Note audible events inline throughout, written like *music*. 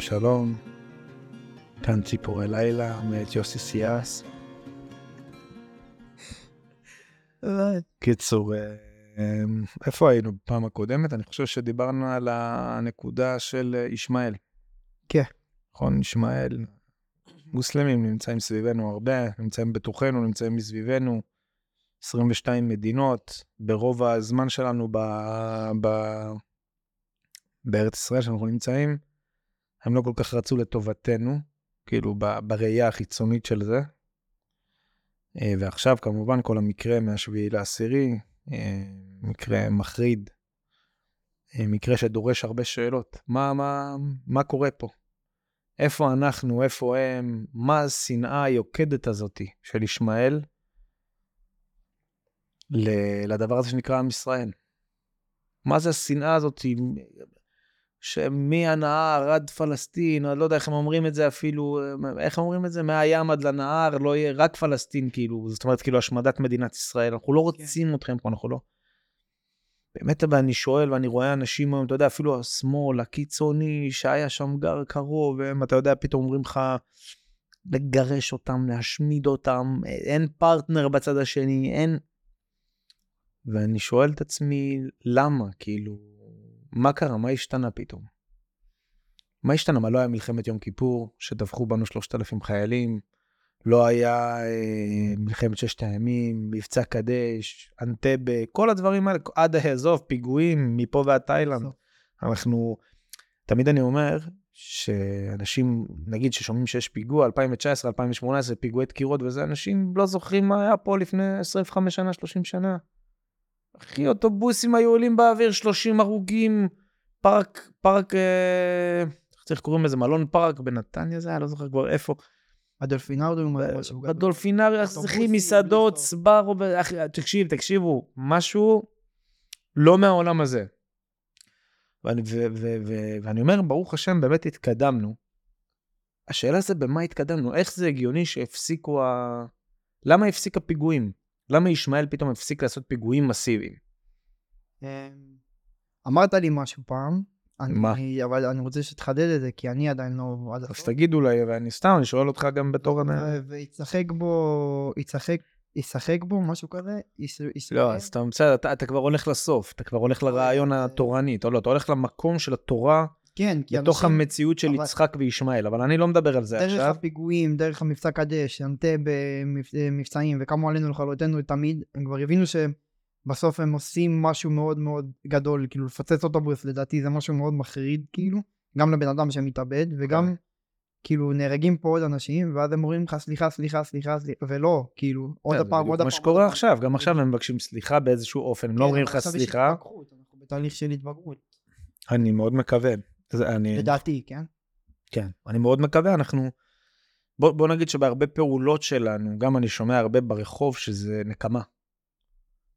שלום שלום, כאן ציפורי לילה מאת יוסי סיאס. קיצור, אה, איפה היינו בפעם הקודמת? אני חושב שדיברנו על הנקודה של ישמעאל. כן. נכון, ישמעאל. מוסלמים נמצאים סביבנו הרבה, נמצאים בתוכנו, נמצאים מסביבנו. 22 מדינות, ברוב הזמן שלנו ב... ב... בארץ ישראל שאנחנו נמצאים, הם לא כל כך רצו לטובתנו, כאילו בראייה החיצונית של זה. אה, ועכשיו כמובן כל המקרה מהשביעי לעשירי, אה, מקרה מחריד, אה, מקרה שדורש הרבה שאלות. מה, מה, מה קורה פה? איפה אנחנו, איפה הם, מה השנאה היוקדת הזאתי של ישמעאל לדבר הזה שנקרא עם ישראל? מה זה השנאה הזאת שמהנהר עד פלסטין, אני לא יודע איך הם אומרים את זה אפילו, איך הם אומרים את זה? מהים עד לנהר, לא יהיה רק פלסטין, כאילו, זאת אומרת, כאילו, השמדת מדינת ישראל. אנחנו לא כן. רוצים כן. אתכם פה, אנחנו לא. באמת, ואני שואל, ואני רואה אנשים אתה יודע, אפילו השמאל, הקיצוני, שהיה שם גר קרוב, והם, אתה יודע, פתאום אומרים לך, לגרש אותם, להשמיד אותם, אין פרטנר בצד השני, אין... ואני שואל את עצמי, למה? כאילו, מה קרה? מה השתנה פתאום? מה השתנה? מה לא היה מלחמת יום כיפור, שטבחו בנו 3,000 חיילים? לא היה אה, מלחמת ששת הימים, מבצע קדש, אנטבה, כל הדברים האלה, עד עזוב, פיגועים מפה ועד תאילנד. אנחנו, תמיד אני אומר, שאנשים, נגיד ששומעים שיש פיגוע, 2019, 2018, פיגועי דקירות וזה, אנשים לא זוכרים מה היה פה לפני 25 שנה, 30 שנה. אחי, אוטובוסים היו עולים באוויר, 30 הרוגים, פארק, פארק, אה, איך צריך קוראים לזה? מלון פארק בנתניה זה היה, לא זוכר כבר איפה. הדולפינריום. הדולפינריום, איך צריכים מסעדות, סברו, תקשיב, תקשיבו, משהו לא מהעולם הזה. ואני, ו, ו, ו, ואני אומר, ברוך השם, באמת התקדמנו. השאלה זה במה התקדמנו, איך זה הגיוני שהפסיקו ה... למה הפסיק הפיגועים? למה ישמעאל פתאום הפסיק לעשות פיגועים מסיביים? אמ, אמרת לי משהו פעם. מה? אני, אבל אני רוצה שתחדד את זה, כי אני עדיין לא... אז תגיד אולי, ואני סתם, אני שואל אותך גם בתור... ויצחק בו, יצחק, ישחק בו, משהו כזה? לא, אז אתה בסדר, אתה, אתה כבר הולך לסוף, אתה כבר הולך לרעיון התורני, אתה לא, אתה הולך למקום של התורה, כן, כי בתוך אנשים... המציאות של אבל... יצחק וישמעאל, אבל אני לא מדבר על זה דרך עכשיו. דרך הפיגועים, דרך המבצע קדש, אנטה במבצעים, וקמו עלינו לכלותנו תמיד, הם כבר הבינו שבסוף הם עושים משהו מאוד מאוד גדול, כאילו לפוצץ אוטובוס לדעתי זה משהו מאוד מחריד, כאילו, גם לבן אדם שמתאבד, וגם... Okay. כאילו נהרגים פה עוד אנשים, ואז הם אומרים לך סליחה, סליחה, סליחה, סליחה, ולא, כאילו, עוד כן, פעם, עוד פעם. מה שקורה עכשיו, גם עכשיו הם מבקשים סליחה באיזשהו אופן, הם לא כן, אומרים לך סליחה. אנחנו בתהליך של התבגרות. אני מאוד מקווה. אני... לדעתי, כן? כן, אני מאוד מקווה, אנחנו... בוא, בוא נגיד שבהרבה פעולות שלנו, גם אני שומע הרבה ברחוב שזה נקמה.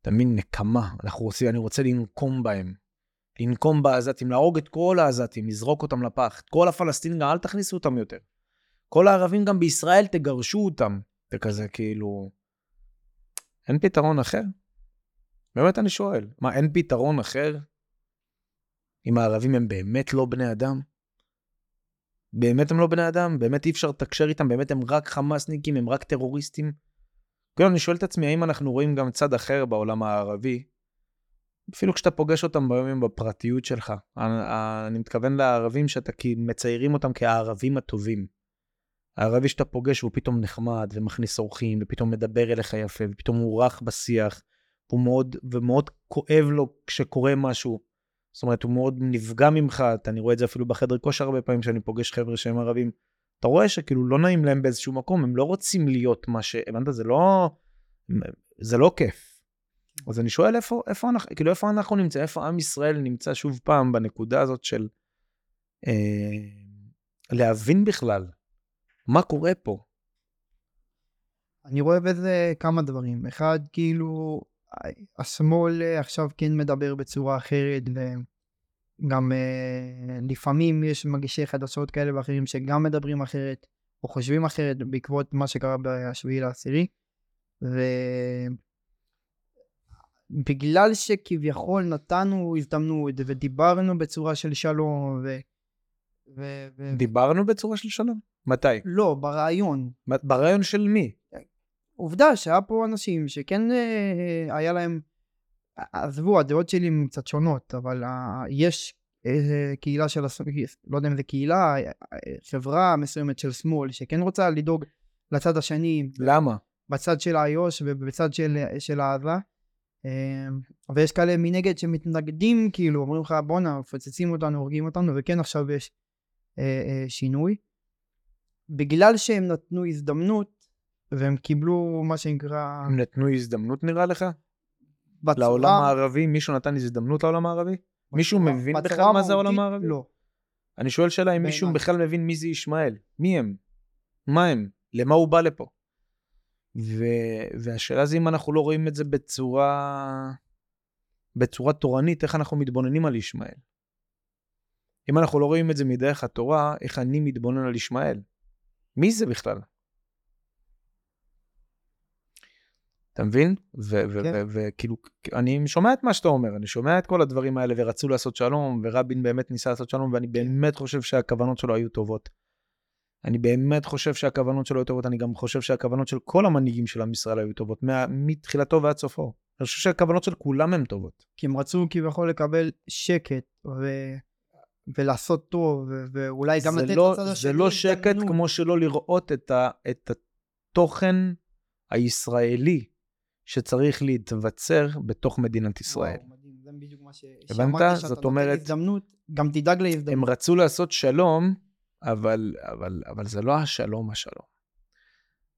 מבין? נקמה. אנחנו רוצים, אני רוצה לנקום בהם. לנקום בעזתים, להרוג את כל העזתים, לזרוק אותם לפח. את כל הפלסטינים, אל תכניסו אותם יותר. כל הערבים גם בישראל, תגרשו אותם. וכזה, כאילו... אין פתרון אחר? באמת אני שואל. מה, אין פתרון אחר אם הערבים הם באמת לא בני אדם? באמת הם לא בני אדם? באמת אי אפשר לתקשר איתם? באמת הם רק חמאסניקים? הם רק טרוריסטים? כאילו, אני שואל את עצמי, האם אנחנו רואים גם צד אחר בעולם הערבי? אפילו כשאתה פוגש אותם ביומים בפרטיות שלך. אני, אני מתכוון לערבים שאתה מציירים אותם כערבים הטובים. הערבי שאתה פוגש והוא פתאום נחמד ומכניס אורחים ופתאום מדבר אליך יפה ופתאום הוא רך בשיח. הוא מאוד, ומאוד כואב לו כשקורה משהו. זאת אומרת, הוא מאוד נפגע ממך, אני רואה את זה אפילו בחדר כושר הרבה פעמים, כשאני פוגש חבר'ה שהם ערבים. אתה רואה שכאילו לא נעים להם באיזשהו מקום, הם לא רוצים להיות מה ש... הבנת? זה לא... זה לא כיף. אז אני שואל איפה, איפה אנחנו, כאילו איפה אנחנו נמצאים, איפה עם ישראל נמצא שוב פעם בנקודה הזאת של אה, להבין בכלל מה קורה פה. אני רואה בזה כמה דברים. אחד, כאילו, השמאל אה, עכשיו כן מדבר בצורה אחרת וגם אה, לפעמים יש מגישי חדשות כאלה ואחרים שגם מדברים אחרת או חושבים אחרת בעקבות מה שקרה בשביעי לעשירי ובגלל שכביכול נתנו הזדמנות ודיברנו בצורה של שלום ו... ו... ו... דיברנו בצורה של שלום? מתי? לא, ברעיון. ברעיון של מי? עובדה שהיה פה אנשים שכן אה, היה להם, עזבו, הדעות שלי הן קצת שונות, אבל אה, יש אה, קהילה של, לא יודע אם זה קהילה, אה, חברה מסוימת של שמאל, שכן רוצה לדאוג לצד השני, למה? בצד של איו"ש ובצד של, של עזה. אה, ויש כאלה מנגד שמתנגדים, כאילו, אומרים לך, בואנה, מפוצצים אותנו, הורגים אותנו, וכן עכשיו יש אה, אה, שינוי. בגלל שהם נתנו הזדמנות, והם קיבלו מה שנקרא... הם נתנו הזדמנות נראה לך? בצורה- לעולם הערבי? מישהו נתן הזדמנות לעולם הערבי? מישהו בצורה- מבין בצורה בכלל מה זה העולם הערבי? לא. אני שואל שאלה אם מישהו. בכלל מבין מי זה ישמעאל. מי הם? מה הם? למה הוא בא לפה? ו... והשאלה זה אם אנחנו לא רואים את זה בצורה... בצורה תורנית, איך אנחנו מתבוננים על ישמעאל. אם אנחנו לא רואים את זה מדרך התורה, איך אני מתבונן על ישמעאל? מי זה בכלל? אתה מבין? כן. וכאילו, אני שומע את מה שאתה אומר, אני שומע את כל הדברים האלה, ורצו לעשות שלום, ורבין באמת ניסה לעשות שלום, ואני באמת חושב שהכוונות שלו היו טובות. אני באמת חושב שהכוונות שלו היו טובות, אני גם חושב שהכוונות של כל המנהיגים של עם ישראל היו טובות, מה- מתחילתו ועד סופו. אני חושב שהכוונות של כולם הן טובות. כי הם רצו כביכול לקבל שקט ו... ולעשות טוב, ו... ואולי גם זה לתת לא, לצד זה השני לא שקט הזדמנות. כמו שלא לראות את, ה, את התוכן הישראלי שצריך להתבצר בתוך מדינת ישראל. וואו, מדהים, זה בדיוק מה ש... הבנת? זאת נותן אומרת- הזדמנות, גם תדאג הם להזדמנות. רצו לעשות שלום, אבל, אבל, אבל זה לא השלום השלום.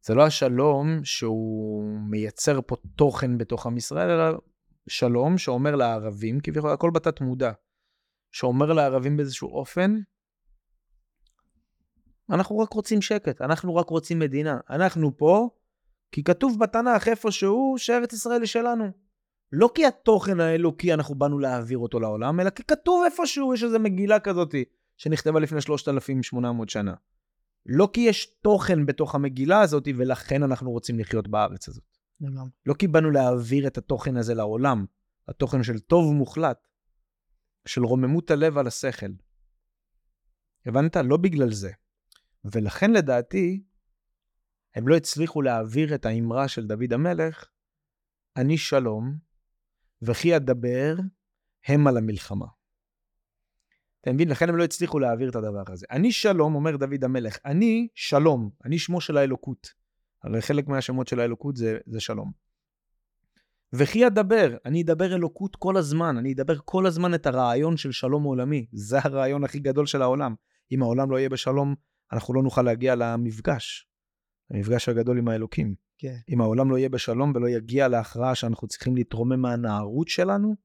זה לא השלום שהוא מייצר פה תוכן בתוך עם ישראל, אלא שלום שאומר לערבים, כביכול הכל בתת מודע, שאומר לערבים באיזשהו אופן, אנחנו רק רוצים שקט, אנחנו רק רוצים מדינה. אנחנו פה, כי כתוב בתנ"ך איפשהו שארץ ישראל היא שלנו. לא כי התוכן האלוקי אנחנו באנו להעביר אותו לעולם, אלא כי כתוב איפשהו, יש איזו מגילה כזאתי, שנכתבה לפני 3,800 שנה. לא כי יש תוכן בתוך המגילה הזאת, ולכן אנחנו רוצים לחיות בארץ הזאת. לגמרי. לא כי באנו להעביר את התוכן הזה לעולם, התוכן של טוב מוחלט, של רוממות הלב על השכל. הבנת? לא בגלל זה. ולכן לדעתי, הם לא הצליחו להעביר את האמרה של דוד המלך, אני שלום, וכי אדבר הם על המלחמה. אתה מבין? לכן הם לא הצליחו להעביר את הדבר הזה. אני שלום, אומר דוד המלך, אני שלום, אני שמו של האלוקות. הרי חלק מהשמות של האלוקות זה, זה שלום. וכי אדבר, אני אדבר אלוקות כל הזמן, אני אדבר כל הזמן את הרעיון של שלום עולמי. זה הרעיון הכי גדול של העולם. אם העולם לא יהיה בשלום, אנחנו לא נוכל להגיע למפגש, המפגש הגדול עם האלוקים. כן. אם העולם לא יהיה בשלום ולא יגיע להכרעה שאנחנו צריכים להתרומם מהנערות שלנו,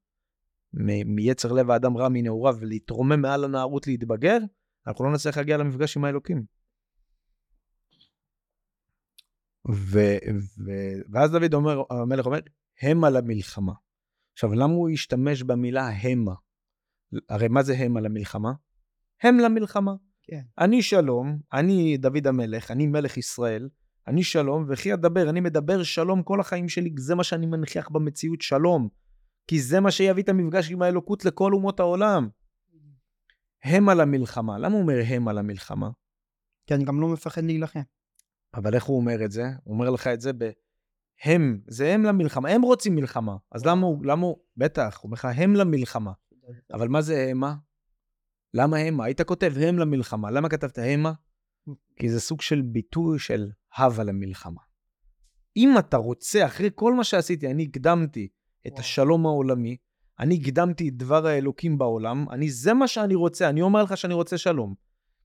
מיצר לב האדם רע מנעוריו, ולהתרומם מעל הנערות להתבגר, אנחנו לא נצליח להגיע למפגש עם האלוקים. ו- ו- ואז דוד אומר, המלך אומר, המה למלחמה. עכשיו, למה הוא השתמש במילה המה? הרי מה זה המה למלחמה? הם למלחמה. כן. אני שלום, אני דוד המלך, אני מלך ישראל, אני שלום, וכי אדבר, אני מדבר שלום כל החיים שלי, זה מה שאני מנכיח במציאות, שלום. כי זה מה שיביא את המפגש עם האלוקות לכל אומות העולם. הם על המלחמה. למה הוא אומר הם על המלחמה? כי אני גם לא מפחד להילחם. אבל איך הוא אומר את זה? הוא אומר לך את זה ב... הם, זה הם למלחמה, הם רוצים מלחמה. אז למה הוא, למה הוא, בטח, הוא אומר לך הם למלחמה. אבל מה זה המה? למה המה? היית כותב הם למלחמה. למה כתבת המה? כי זה סוג של ביטוי של הווה למלחמה. אם אתה רוצה, אחרי כל מה שעשיתי, אני הקדמתי את וואו. השלום העולמי, אני הקדמתי את דבר האלוקים בעולם, אני, זה מה שאני רוצה, אני אומר לך שאני רוצה שלום.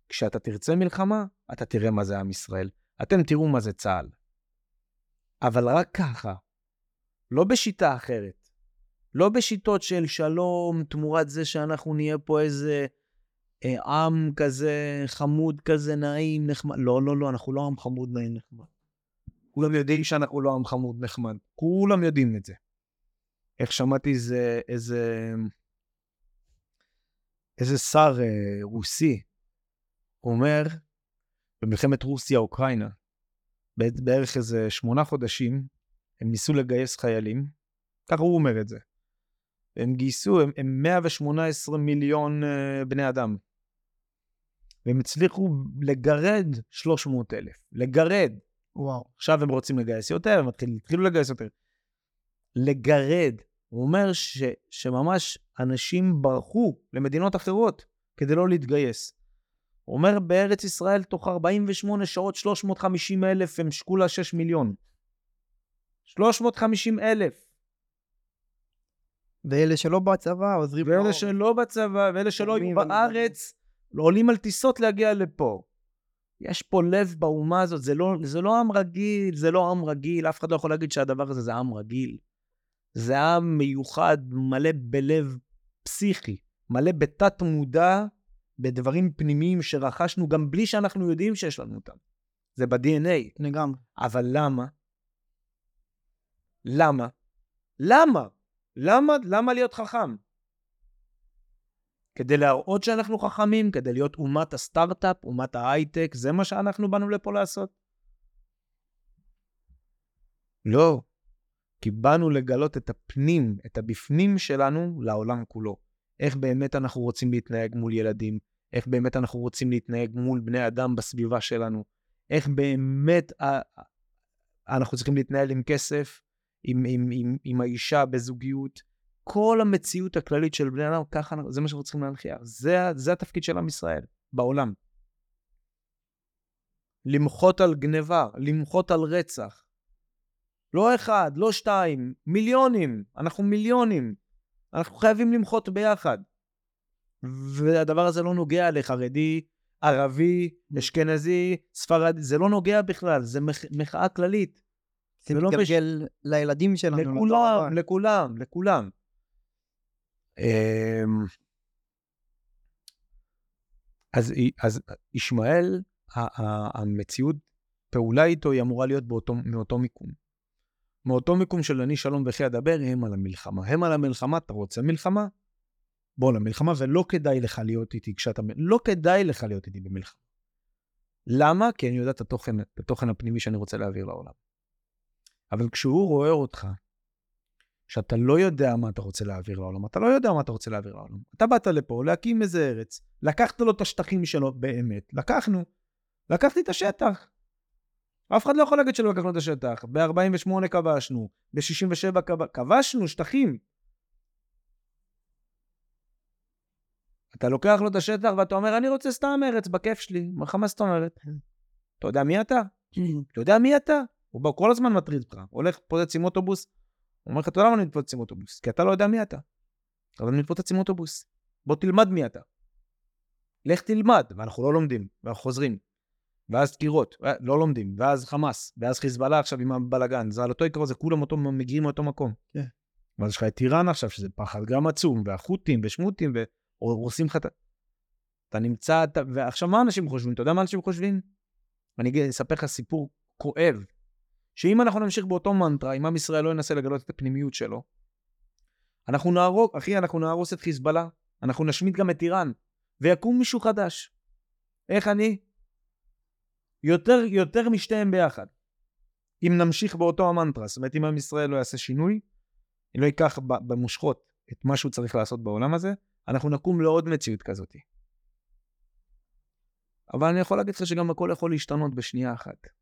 כשאתה תרצה מלחמה, אתה תראה מה זה עם ישראל. אתם תראו מה זה צה"ל. אבל רק ככה, לא בשיטה אחרת. לא בשיטות של שלום תמורת זה שאנחנו נהיה פה איזה עם כזה חמוד כזה, נעים, נחמד. לא, לא, לא, אנחנו לא עם חמוד, נעים, נחמד. כולם יודעים שאנחנו לא עם חמוד, נחמד. כולם יודעים את זה. איך שמעתי איזה, איזה, איזה שר אה, רוסי אומר, במלחמת רוסיה-אוקראינה, בע- בערך איזה שמונה חודשים, הם ניסו לגייס חיילים, ככה הוא אומר את זה. הם גייסו, הם, הם 118 מיליון uh, בני אדם. והם הצליחו לגרד 300 אלף. לגרד. וואו. עכשיו הם רוצים לגייס יותר, הם התחילו, לגייס יותר. לגרד. הוא אומר ש, שממש אנשים ברחו למדינות אחרות כדי לא להתגייס. הוא אומר, בארץ ישראל, תוך 48 שעות, 350 אלף הם שקולה 6 מיליון. 350 אלף. ואלה שלא בצבא עוזרים ואלה. שלא בצבא, ואלה שלא היו. בארץ, עולים על טיסות להגיע לפה. יש פה לב באומה הזאת, זה לא, זה לא עם רגיל, זה לא עם רגיל, אף אחד לא יכול להגיד שהדבר הזה זה עם רגיל. זה עם מיוחד, מלא בלב פסיכי, מלא בתת מודע, בדברים פנימיים שרכשנו גם בלי שאנחנו יודעים שיש לנו אותם. זה ב-DNA. לגמרי. אבל למה? למה? למה? למה, למה להיות חכם? כדי להראות שאנחנו חכמים, כדי להיות אומת הסטארט-אפ, אומת ההייטק, זה מה שאנחנו באנו לפה לעשות? לא. כי באנו לגלות את הפנים, את הבפנים שלנו לעולם כולו. איך באמת אנחנו רוצים להתנהג מול ילדים, איך באמת אנחנו רוצים להתנהג מול בני אדם בסביבה שלנו, איך באמת אנחנו צריכים להתנהל עם כסף, עם, עם, עם, עם האישה בזוגיות. כל המציאות הכללית של בני אדם, ככה, זה מה שאנחנו צריכים להנחיח. זה, זה התפקיד של עם ישראל בעולם. למחות על גניבה, למחות על רצח. לא אחד, לא שתיים, מיליונים. אנחנו מיליונים. אנחנו חייבים למחות ביחד. והדבר הזה לא נוגע לחרדי, ערבי, אשכנזי, ספרדי, זה לא נוגע בכלל, זה מח, מחאה כללית. זה ולא מש- מתגלגל לילדים שלנו. לכולם, לכולם, לכולם. אמ, אז, אז ישמעאל, המציאות, פעולה איתו היא אמורה להיות באותו, מאותו מיקום. מאותו מיקום של אני שלום וכי אדבר, הם על המלחמה. הם על המלחמה, אתה רוצה מלחמה? בוא למלחמה, ולא כדאי לך להיות איתי כשאתה... לא כדאי לך להיות איתי במלחמה. למה? כי אני יודע את התוכן, התוכן הפנימי שאני רוצה להעביר לעולם. אבל כשהוא רואה אותך, שאתה לא יודע מה אתה רוצה להעביר לעולם, אתה לא יודע מה אתה רוצה להעביר לעולם. אתה באת לפה להקים איזה ארץ, לקחת לו את השטחים שלו באמת, לקחנו, לקחתי את השטח. אף אחד לא יכול להגיד שלא לקחנו את השטח. ב-48 כבשנו, ב-67 כב... כבשנו שטחים. אתה לוקח לו את השטח ואתה אומר, אני רוצה סתם ארץ בכיף שלי. אומר לך, מה זאת אומרת? אתה יודע מי אתה? אתה יודע מי אתה? הוא כל הזמן מטריד אותך. הולך, פוצץ עם אוטובוס, הוא אומר לך, אתה יודע למה אני מתפוצץ עם אוטובוס? כי אתה לא יודע מי אתה. אבל אני מתפוצץ עם אוטובוס. בוא תלמד מי אתה. לך תלמד, ואנחנו לא לומדים, ואנחנו חוזרים. ואז דקירות, אה, לא לומדים, ואז חמאס, ואז חיזבאללה עכשיו עם הבלאגן, זה על אותו עיקרון, זה כולם אותו, מגיעים מאותו מקום. כן. ואז יש לך את איראן עכשיו, שזה פחד גם עצום, והחות'ים, ושמוטים, והורסים לך את ה... אתה נמצא, אתה... ועכשיו מה אנשים חושבים? אתה יודע מה אנשים חושבים? אני אספר לך סיפור כואב, שאם אנחנו נמשיך באותו מנטרה, אם עם ישראל לא ינסה לגלות את הפנימיות שלו, אנחנו נהרוג, אחי, אנחנו נהרוס את חיזבאללה, אנחנו נשמיד גם את איראן, ויקום מישהו חדש. איך אני? יותר, יותר משתיהם ביחד. אם נמשיך באותו המנטרה, זאת אומרת, אם עם ישראל לא יעשה שינוי, אם לא ייקח במושכות את מה שהוא צריך לעשות בעולם הזה, אנחנו נקום לעוד מציאות כזאת. אבל אני יכול להגיד לך שגם הכל יכול להשתנות בשנייה אחת.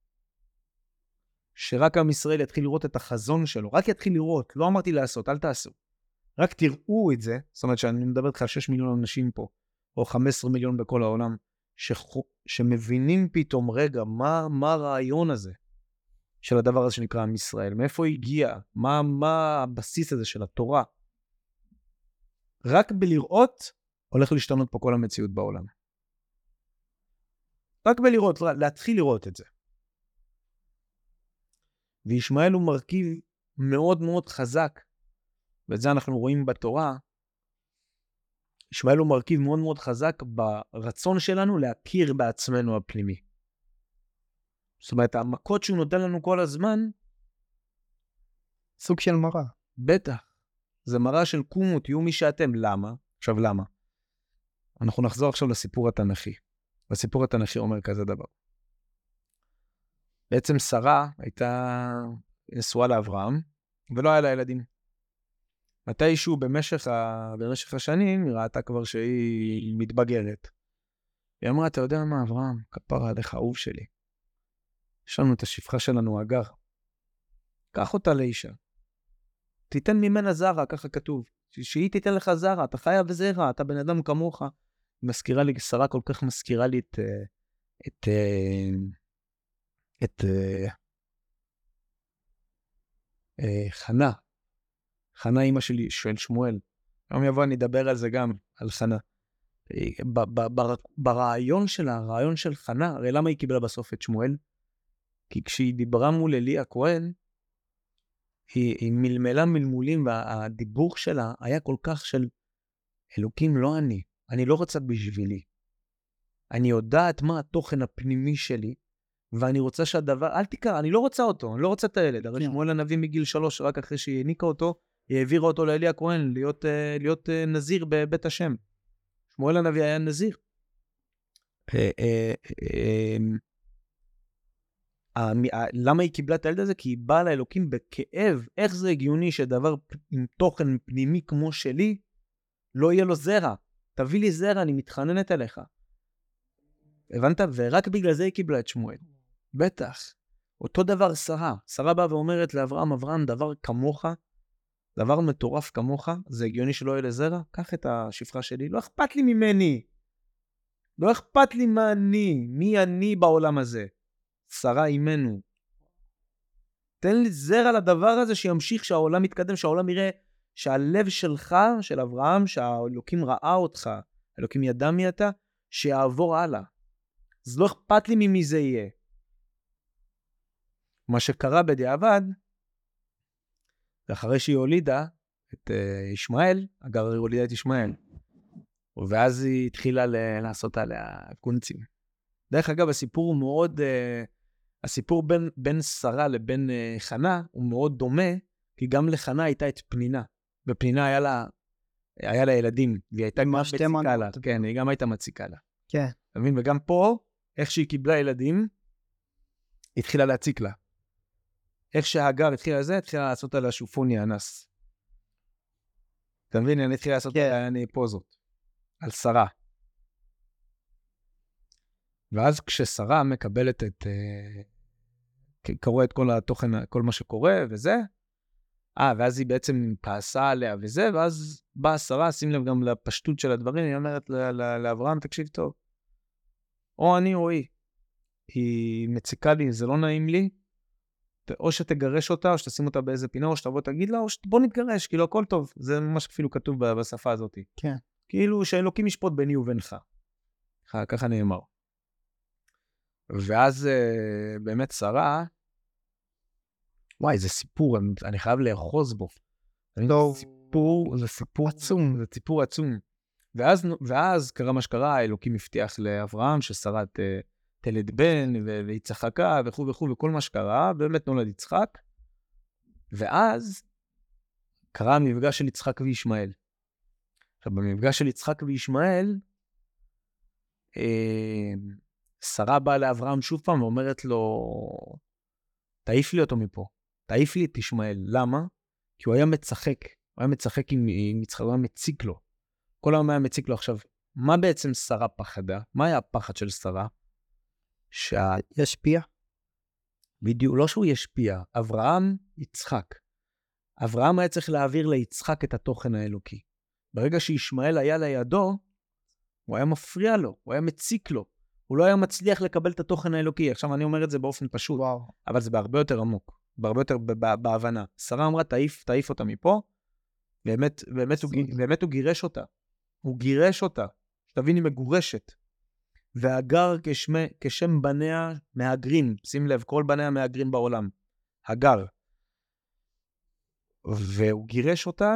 שרק עם ישראל יתחיל לראות את החזון שלו, רק יתחיל לראות, לא אמרתי לעשות, אל תעשו. רק תראו את זה, זאת אומרת שאני מדבר איתך על 6 מיליון אנשים פה, או 15 מיליון בכל העולם, שחו, שמבינים פתאום, רגע, מה, מה הרעיון הזה של הדבר הזה שנקרא עם ישראל? מאיפה הגיע? מה, מה הבסיס הזה של התורה? רק בלראות, הולך להשתנות פה כל המציאות בעולם. רק בלראות, להתחיל לראות את זה. וישמעאל הוא מרכיב מאוד מאוד חזק, ואת זה אנחנו רואים בתורה. ישמעאל הוא מרכיב מאוד מאוד חזק ברצון שלנו להכיר בעצמנו הפנימי. זאת אומרת, המכות שהוא נותן לנו כל הזמן, סוג של מראה. בטח. זה מראה של קומו, תהיו מי שאתם. למה? עכשיו, למה? אנחנו נחזור עכשיו לסיפור התנ"כי. והסיפור התנ"כי אומר כזה דבר. בעצם שרה הייתה נשואה לאברהם, ולא היה לה ילדים. מתישהו במשך, ה... במשך השנים היא ראתה כבר שהיא מתבגרת. היא אמרה, אתה יודע מה, אברהם, כפרה עליך, אהוב שלי. יש לנו את השפחה שלנו, הגר. קח אותה לאישה. תיתן ממנה זרע, ככה כתוב. שהיא תיתן לך זרע, אתה חייב בזרע, אתה בן אדם כמוך. מזכירה לי, שרה כל כך מזכירה לי את... אה, את... אה, את... את אה, חנה. חנה אימא שלי, של שמואל. יום יבוא אני אדבר על זה גם, על חנה. ברעיון שלה, הרעיון של חנה, הרי למה היא קיבלה בסוף את שמואל? כי כשהיא דיברה מול אלי הכהן, היא, היא מלמלה מלמולים, והדיבור שלה היה כל כך של אלוקים, לא אני, אני לא רוצה בשבילי. אני יודעת מה התוכן הפנימי שלי, ואני רוצה שהדבר, אל תקרא, אני לא רוצה אותו, אני לא רוצה את הילד. הרי כן. שמואל הנביא מגיל שלוש, רק אחרי שהיא העניקה אותו, היא העבירה אותו לאלי הכהן להיות, אה, להיות אה, נזיר בבית השם. שמואל הנביא היה נזיר. אה, למה היא קיבלה את הילד הזה? כי היא באה לאלוקים בכאב. איך זה הגיוני שדבר עם תוכן פנימי כמו שלי, לא יהיה לו זרע? תביא לי זרע, אני מתחננת אליך. הבנת? ורק בגלל זה היא קיבלה את שמואל. בטח. אותו דבר שרה. שרה באה ואומרת לאברהם, אברהם, דבר כמוך, דבר מטורף כמוך, זה הגיוני שלא יהיה לזרע? קח את השפחה שלי, לא אכפת לי ממני. לא אכפת לי מה אני, מי אני בעולם הזה. שרה אימנו. תן לי זרע לדבר הזה שימשיך, שהעולם יתקדם, שהעולם יראה שהלב שלך, של אברהם, שהאלוקים ראה אותך, אלוקים ידע מי אתה, שיעבור הלאה. אז לא אכפת לי ממי זה יהיה. מה שקרה בדיעבד, ואחרי שהיא הולידה את uh, ישמעאל, אגב, היא הולידה את ישמעאל, ואז היא התחילה ל- לעשות עליה קונצים. דרך אגב, הסיפור הוא מאוד, uh, הסיפור בין, בין שרה לבין uh, חנה הוא מאוד דומה, כי גם לחנה הייתה את פנינה, ופנינה היה לה, היה לה ילדים, והיא הייתה גם מציקה לה. כן, היא גם הייתה מציקה לה. כן. אתה מבין? וגם פה, איך שהיא קיבלה ילדים, התחילה להציק לה. איך שהגר התחילה לזה, התחילה לעשות עליה שופוני אנס. אתה מבין? אני התחילה לעשות עליה אני פוזות. על שרה. ואז כששרה מקבלת את... אה, קורא את כל התוכן, כל מה שקורה וזה, אה, ואז היא בעצם כעסה עליה וזה, ואז באה שרה, שים לב גם לפשטות של הדברים, היא אומרת לאברהם, תקשיב טוב, או אני או היא. היא מציקה לי, זה לא נעים לי, או שתגרש אותה, או שתשים אותה באיזה פינה, או שתבוא תגיד לה, או שבוא נתגרש, כאילו הכל טוב. זה ממש אפילו כתוב בשפה הזאת. כן. כאילו שאלוקים ישפוט ביני ובינך. ככה נאמר. ואז אה, באמת שרה, וואי, זה סיפור, אני, אני חייב לאחוז בו. טוב. זה סיפור, זה סיפור עצום, זה סיפור עצום. ואז, ואז קרה מה שקרה, האלוקים הבטיח לאברהם ששרה אה, תלד בן, והיא צחקה וכו' וכו', וכל מה שקרה, באמת נולד יצחק. ואז קרה המפגש של יצחק וישמעאל. עכשיו, במפגש של יצחק וישמעאל, אה, שרה באה לאברהם שוב פעם ואומרת לו, תעיף לי אותו מפה, תעיף לי את ישמעאל. למה? כי הוא היה מצחק, הוא היה מצחק עם, עם יצחק, הוא היה מציק לו. כל היום היה מציק לו. עכשיו, מה בעצם שרה פחדה? מה היה הפחד של שרה? שה... ישפיע? בדיוק, לא שהוא ישפיע, אברהם, יצחק. אברהם היה צריך להעביר ליצחק את התוכן האלוקי. ברגע שישמעאל היה לידו, הוא היה מפריע לו, הוא היה מציק לו. הוא לא היה מצליח לקבל את התוכן האלוקי. עכשיו, אני אומר את זה באופן פשוט, וואו. אבל זה בהרבה יותר עמוק, בהרבה יותר בהבנה. שרה אמרה, תעיף, תעיף אותה מפה, באמת, באמת, הוא, באמת הוא גירש אותה. הוא גירש אותה. שתבין, היא מגורשת. והגר כשמי, כשם בניה מהגרים. שים לב, כל בניה מהגרים בעולם. הגר. והוא גירש אותה,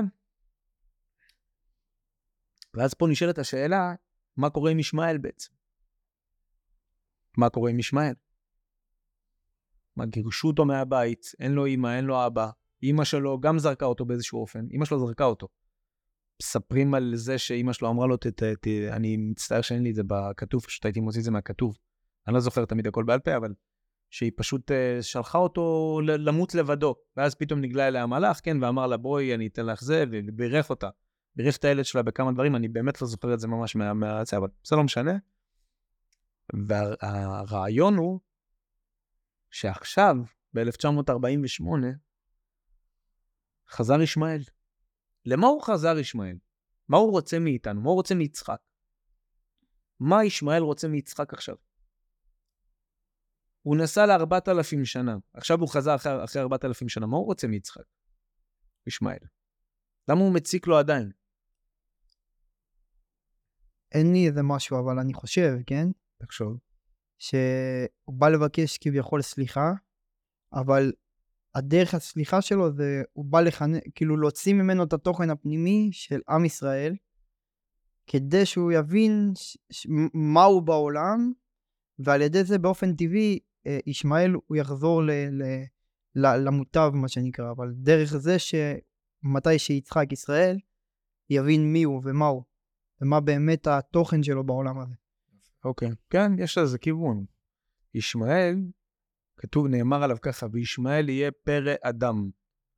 ואז פה נשאלת השאלה, מה קורה עם ישמעאל בעצם? מה קורה עם ישמעאל? מה, גירשו אותו מהבית, אין לו אמא, אין לו אבא. אמא שלו גם זרקה אותו באיזשהו אופן, אמא שלו זרקה אותו. מספרים על זה שאימא שלו אמרה לו, ת, ת, ת, אני מצטער שאין לי את זה בכתוב, פשוט הייתי מוציא את זה מהכתוב. אני לא זוכר תמיד הכל בעל פה, אבל שהיא פשוט uh, שלחה אותו למות לבדו. ואז פתאום נגלה אליה המלאך, כן, ואמר לה, בואי, אני אתן לך זה, ובירך אותה. בירך את הילד שלה בכמה דברים, אני באמת לא זוכר את זה ממש מהזה, מה, אבל זה לא משנה. והרעיון הוא שעכשיו, ב-1948, חזר ישמעאל. למה הוא חזר ישמעאל? מה הוא רוצה מאיתנו? מה הוא רוצה מיצחק? מה ישמעאל רוצה מיצחק עכשיו? הוא נסע לארבעת אלפים שנה, עכשיו הוא חזר אחרי, אחרי ארבעת אלפים שנה, מה הוא רוצה מיצחק? ישמעאל. למה הוא מציק לו עדיין? אין לי איזה משהו, אבל אני חושב, כן? תחשוב. שהוא בא לבקש כביכול סליחה, אבל הדרך הסליחה שלו זה, הוא בא לכנ... כאילו להוציא ממנו את התוכן הפנימי של עם ישראל, כדי שהוא יבין ש... ש... מה הוא בעולם, ועל ידי זה באופן טבעי אה, ישמעאל הוא יחזור ל... ל... ל... למוטב מה שנקרא, אבל דרך זה שמתי שיצחק ישראל יבין מי הוא ומה הוא, ומה באמת התוכן שלו בעולם הזה. אוקיי. כן, יש לזה כיוון. ישמעאל, כתוב, נאמר עליו ככה, וישמעאל יהיה פרא אדם.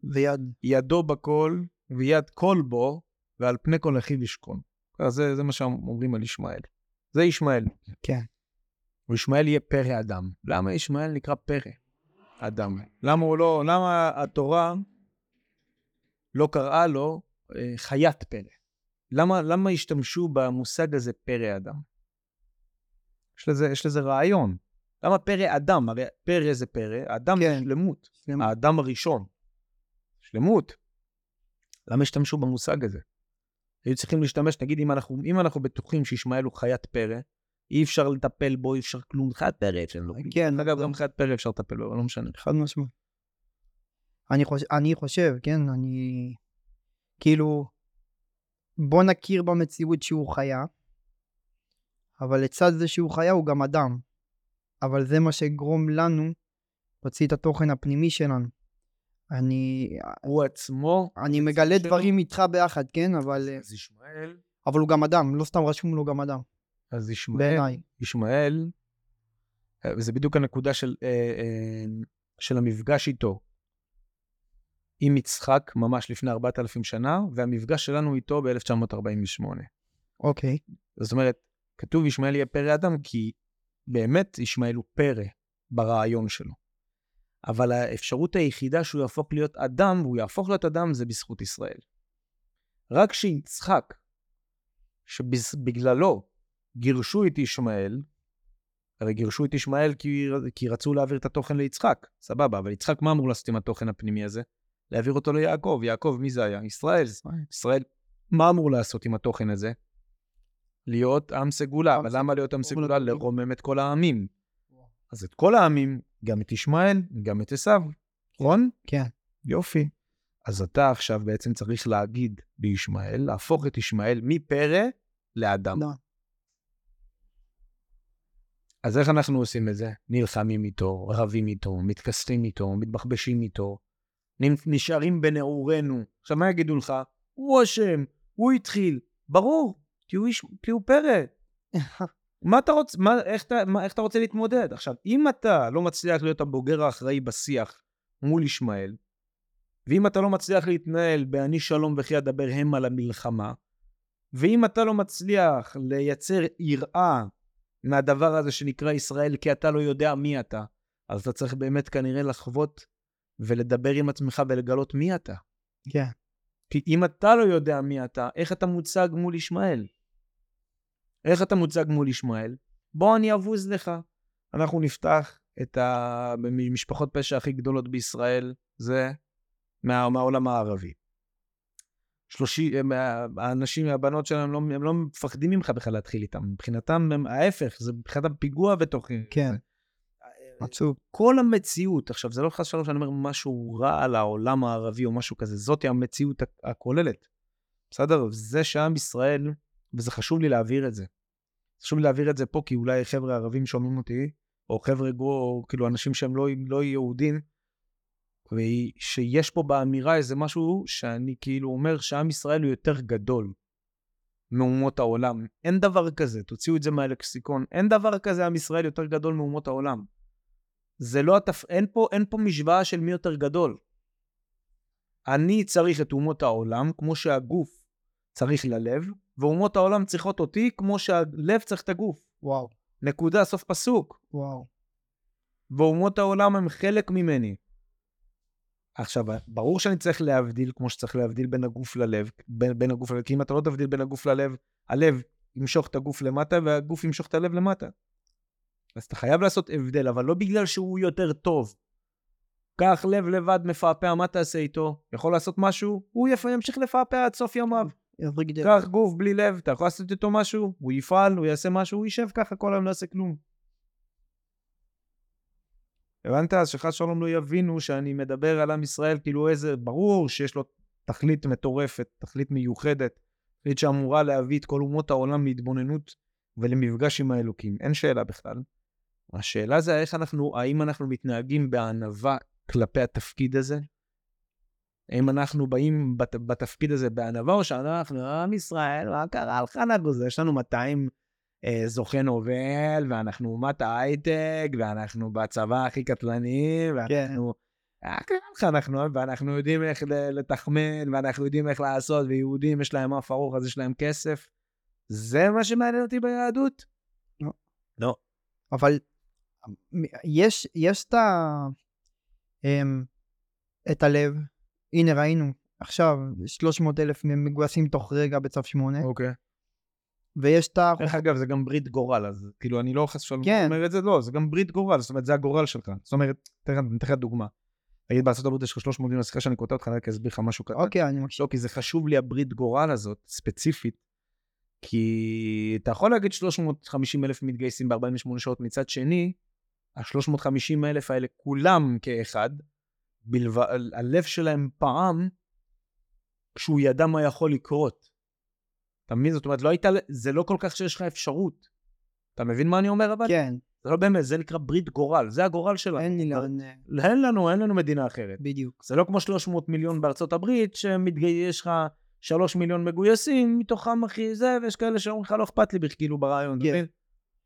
ויד. ידו בכל, ויד כל בו, ועל פני כל אחיו ישכון. זה, זה מה שאומרים על ישמעאל. זה ישמעאל. כן. וישמעאל יהיה פרא אדם. למה ישמעאל נקרא פרא אדם? למה הוא לא, למה התורה לא קראה לו אה, חיית פרא? למה, למה השתמשו במושג הזה פרא אדם? יש לזה, יש לזה רעיון. למה פרא אדם? הרי פרא זה פרא, אדם כן. זה שלמות. שלמות. האדם הראשון. שלמות. למה השתמשו במושג הזה? היו צריכים להשתמש, נגיד, אם אנחנו, אם אנחנו בטוחים שישמעאל הוא חיית פרא, אי אפשר לטפל בו, אי אפשר כלום. חיית פרא אפשר לו. כן. אגב, גם חיית פרא אפשר לטפל בו, אבל לא משנה. חד משמעית. אני, חוש... אני חושב, כן, אני... כאילו, בוא נכיר במציאות שהוא חיה, אבל לצד זה שהוא חיה הוא גם אדם. אבל זה מה שגרום לנו להוציא את התוכן הפנימי שלנו. אני... הוא עצמו... אני מגלה שלו. דברים איתך ביחד, כן? אבל... אז ישמעאל... אבל הוא גם אדם, לא סתם רשום לו גם אדם. אז ישמעאל... בעיניי. ישמעאל, וזה בדיוק הנקודה של, אה, אה, של המפגש איתו. עם יצחק, ממש לפני 4,000 שנה, והמפגש שלנו איתו ב-1948. אוקיי. זאת אומרת, כתוב ישמעאל יהיה פרא אדם, כי באמת ישמעאל הוא פרא ברעיון שלו. אבל האפשרות היחידה שהוא יהפוך להיות אדם, והוא יהפוך להיות אדם, זה בזכות ישראל. רק כשיצחק, שבגללו גירשו את ישמעאל, הרי גירשו את ישמעאל כי, כי רצו להעביר את התוכן ליצחק, סבבה, אבל יצחק מה אמור לעשות עם התוכן הפנימי הזה? להעביר אותו ליעקב. יעקב, מי זה היה? ישראל. ישראל. ישראל, מה אמור לעשות עם התוכן הזה? להיות עם סגולה. אבל למה להיות עם סגולה? לרומם את כל העמים. אז את כל העמים, גם את ישמעאל, גם את עשיו, נכון? כן. יופי. אז אתה עכשיו בעצם צריך להגיד בישמעאל, להפוך את ישמעאל מפרא לאדם. לא. אז איך אנחנו עושים את זה? נלחמים איתו, רבים איתו, מתכסחים איתו, מתבחבשים איתו, נשארים בנעורינו. עכשיו, מה יגידו לך? הוא אשם, הוא התחיל. ברור, כי הוא, איש, כי הוא פרא. מה אתה רוצה, מה, איך, אתה, מה, איך אתה רוצה להתמודד? עכשיו, אם אתה לא מצליח להיות הבוגר האחראי בשיח מול ישמעאל, ואם אתה לא מצליח להתנהל ב"אני שלום וכי אדבר המה למלחמה", ואם אתה לא מצליח לייצר יראה מהדבר הזה שנקרא ישראל כי אתה לא יודע מי אתה, אז אתה צריך באמת כנראה לחוות ולדבר עם עצמך ולגלות מי אתה. כן. כי אם אתה לא יודע מי אתה, איך אתה מוצג מול ישמעאל? איך אתה מוצג מול ישמעאל? בוא אני אבוז לך. אנחנו נפתח את המשפחות פשע הכי גדולות בישראל, זה מה, מהעולם הערבי. שלושי, האנשים, הבנות שלהם, לא, הם לא מפחדים ממך בכלל להתחיל איתם. מבחינתם, הם ההפך, זה מבחינתם פיגוע בתוכי. כן. עצוב. כל המציאות, עכשיו, זה לא חס ושלום שאני אומר משהו רע על העולם הערבי או משהו כזה, זאת המציאות הכוללת. בסדר? זה שעם ישראל, וזה חשוב לי להעביר את זה. חשוב להעביר את זה פה, כי אולי חבר'ה ערבים שומעים אותי, או חבר'ה גו, או כאילו אנשים שהם לא, לא יהודים, ושיש פה באמירה איזה משהו שאני כאילו אומר שעם ישראל הוא יותר גדול מאומות העולם. אין דבר כזה, תוציאו את זה מהלקסיקון. אין דבר כזה עם ישראל יותר גדול מאומות העולם. זה לא התפ... אין פה, אין פה משוואה של מי יותר גדול. אני צריך את אומות העולם כמו שהגוף צריך ללב, ואומות העולם צריכות אותי כמו שהלב צריך את הגוף. וואו. נקודה, סוף פסוק. וואו. ואומות העולם הם חלק ממני. עכשיו, ברור שאני צריך להבדיל, כמו שצריך להבדיל בין הגוף ללב, בין, בין הגוף ללב, כי אם אתה לא תבדיל בין הגוף ללב, הלב ימשוך את הגוף למטה והגוף ימשוך את הלב למטה. אז אתה חייב לעשות הבדל, אבל לא בגלל שהוא יותר טוב. קח לב לבד מפעפע, מה תעשה איתו? יכול לעשות משהו? הוא. ימשיך לפעפע עד סוף ימיו. קח גוף בלי לב, אתה יכול לעשות איתו משהו? הוא יפעל, הוא יעשה משהו, הוא יישב ככה כל היום, לא יעשה כלום. הבנת? אז שחס שלום לא יבינו שאני מדבר על עם ישראל כאילו איזה, ברור שיש לו תכלית מטורפת, תכלית מיוחדת, תכלית שאמורה להביא את כל אומות העולם להתבוננות ולמפגש עם האלוקים. אין שאלה בכלל. השאלה זה איך אנחנו, האם אנחנו מתנהגים בענווה כלפי התפקיד הזה? האם אנחנו באים בת, בתפקיד הזה בענווה, או שאנחנו, עם ישראל, מה קרה לך נגוז? יש לנו 200 אה, זוכה נובל, ואנחנו אומת ההייטק, ואנחנו בצבא הכי קטלני, ואנחנו... אה, קרה לך, אנחנו, ואנחנו יודעים איך לתחמן, ואנחנו יודעים איך לעשות, ויהודים יש להם אף ארוך, אז יש להם כסף. זה מה שמעניין אותי ביהדות? לא. לא. אבל יש, יש את ה... אמ, את הלב. הנה ראינו עכשיו 300 אלף מגויסים תוך רגע בצו 8 אוקיי. ויש את ה... דרך אגב, זה גם ברית גורל, אז כאילו, אני לא חס ושלום כן. אומר את זה, לא, זה גם ברית גורל, זאת אומרת, זה הגורל שלך. זאת אומרת, תראה, אני אתן לך דוגמה. נגיד בארצות הברית יש לך 300 מיליון, סליחה שאני קוטע אותך, אני רק אסביר לך משהו קטן. אוקיי אני מקשיב. לא, כי זה חשוב לי הברית גורל הזאת, ספציפית, כי אתה יכול להגיד 350 אלף מתגייסים ב-48 שעות, מצד שני, ה-350 אלף האלה כולם כאחד, בלב... הלב שלהם פעם כשהוא ידע מה יכול לקרות. אתה מבין? זאת אומרת, לא הייתה, זה לא כל כך שיש לך אפשרות. אתה מבין מה אני אומר אבל? כן זה לא באמת, זה נקרא ברית גורל, זה הגורל שלנו. אין לי לאן... אין לנו, אין לנו מדינה אחרת. בדיוק. זה לא כמו 300 מיליון בארצות הברית, שיש לך 3 מיליון מגויסים, מתוכם אחי זה, ויש כאלה שאומרים לך לא אכפת לי כאילו ברעיון, אתה כן. מבין?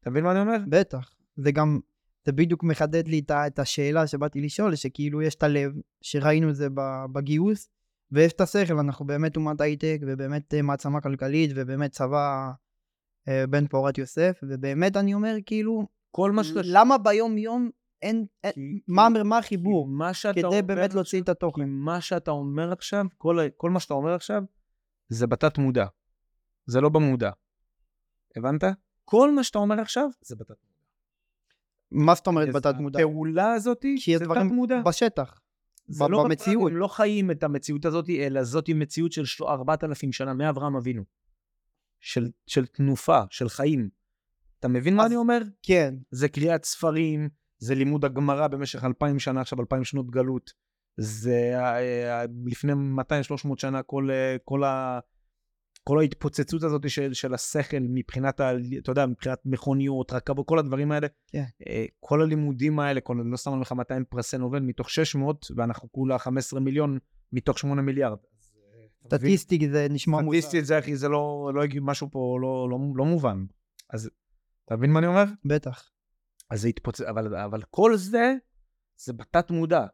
אתה מבין מה אני אומר? בטח. זה גם, זה בדיוק מחדד לי את השאלה שבאתי לשאול, שכאילו יש את הלב, שראינו את זה בגיוס, ויש את השכל, אנחנו באמת אומת הייטק, ובאמת אה, מעצמה כלכלית, ובאמת צבא אה, בן פורת יוסף, ובאמת אני אומר, כאילו, כל מה שאתה... למה ביום יום אין, אין כי- מה, מה החיבור? מה שאתה כדי אומר באמת להוציא את התוכן. מה שאתה אומר עכשיו, כל, כל מה שאתה אומר עכשיו, זה בתת מודע. זה לא במודע. הבנת? כל מה שאתה אומר עכשיו, זה בתת מודע. מה זאת אומרת בתת מודע? הפעולה הזאת, כי יש זה דברים מודע. בשטח. זה ב- לא במציאות. הם לא חיים את המציאות הזאת, אלא זאת מציאות של של 4,000 שנה, מאברהם אבינו. של, של תנופה, של חיים. אתה מבין מה אני אומר? כן, זה קריאת ספרים, זה לימוד הגמרא במשך 2,000 שנה, עכשיו 2,000 שנות גלות. זה אה, אה, לפני 200-300 שנה כל, אה, כל, ה, כל ההתפוצצות הזאת של, של השכל מבחינת, ה, אתה יודע, מבחינת מכוניות, רכבות, כל הדברים האלה. כן. אה, כל הלימודים האלה, כל, לא שם לך 200 פרסי נובל מתוך 600, ואנחנו כולה 15 מיליון מתוך 8 מיליארד. אה, אתה מבין? סטטיסטי זה נשמע מוזר. סטטיסטית זה אחי, זה לא, לא הגיע, משהו פה לא, לא, לא מובן. אז אתה מבין מה אני אומר? בטח. אז זה התפוצץ, אבל, אבל כל זה, זה בתת מודע.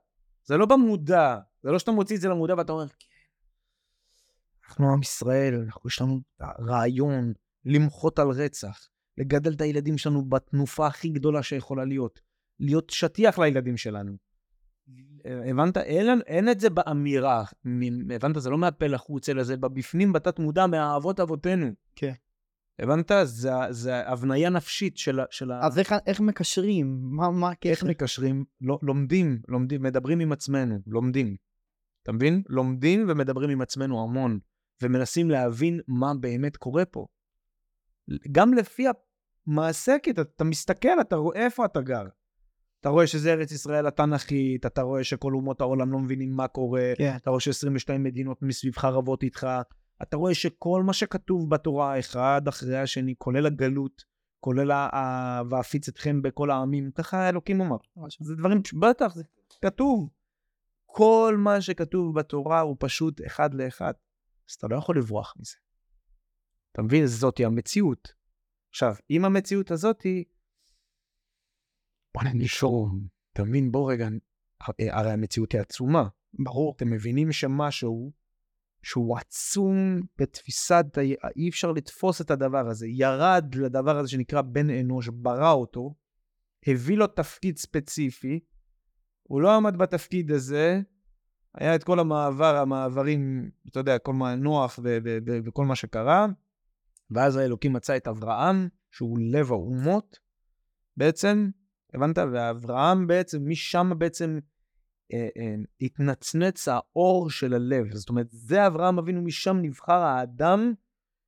זה לא במודע, זה לא שאתה מוציא את זה למודע ואתה אומר, כן, אנחנו עם ישראל, אנחנו, יש לנו רעיון למחות על רצח, לגדל את הילדים שלנו בתנופה הכי גדולה שיכולה להיות, להיות שטיח לילדים שלנו. הבנת? אין, אין את זה באמירה, הבנת? זה לא מהפה לחוץ, אלא זה בבפנים, בתת מודע, מהאבות אבותינו. כן. הבנת? זה, זה הבניה נפשית של, של ה... אז איך, איך מקשרים? מה, מה איך הקשר? מקשרים? לא, לומדים, לומדים, מדברים עם עצמנו, לומדים. אתה מבין? לומדים ומדברים עם עצמנו המון, ומנסים להבין מה באמת קורה פה. גם לפי המעשה, כי אתה, אתה מסתכל, אתה רואה איפה אתה גר. אתה רואה שזה ארץ ישראל התנ"כית, אתה רואה שכל אומות העולם לא מבינים מה קורה, כן. אתה רואה ש-22 מדינות מסביבך רבות איתך, אתה רואה שכל מה שכתוב בתורה, אחד אחרי השני, כולל הגלות, כולל ה- ה- ואפיץ אתכם בכל העמים, ככה אלוקים אמר. זה דברים, בטח, זה כתוב. כל מה שכתוב בתורה הוא פשוט אחד לאחד. אז אתה לא יכול לברוח מזה. אתה מבין? זאתי המציאות. עכשיו, עם המציאות הזאתי, בוא נשום. אתה מבין? בוא רגע, הרי המציאות היא עצומה. ברור. אתם מבינים שמשהו שהוא עצום בתפיסת, אי אפשר לתפוס את הדבר הזה. ירד לדבר הזה שנקרא בן אנוש, ברא אותו, הביא לו תפקיד ספציפי, הוא לא עמד בתפקיד הזה, היה את כל המעבר, המעברים, אתה יודע, כל מה, נוח ו- ו- ו- וכל מה שקרה, ואז האלוקים מצא את אברהם, שהוא לב האומות, בעצם, הבנת? ואברהם בעצם, משם בעצם אה, אה, התנצנץ האור של הלב. זאת אומרת, זה אברהם אבינו, משם נבחר האדם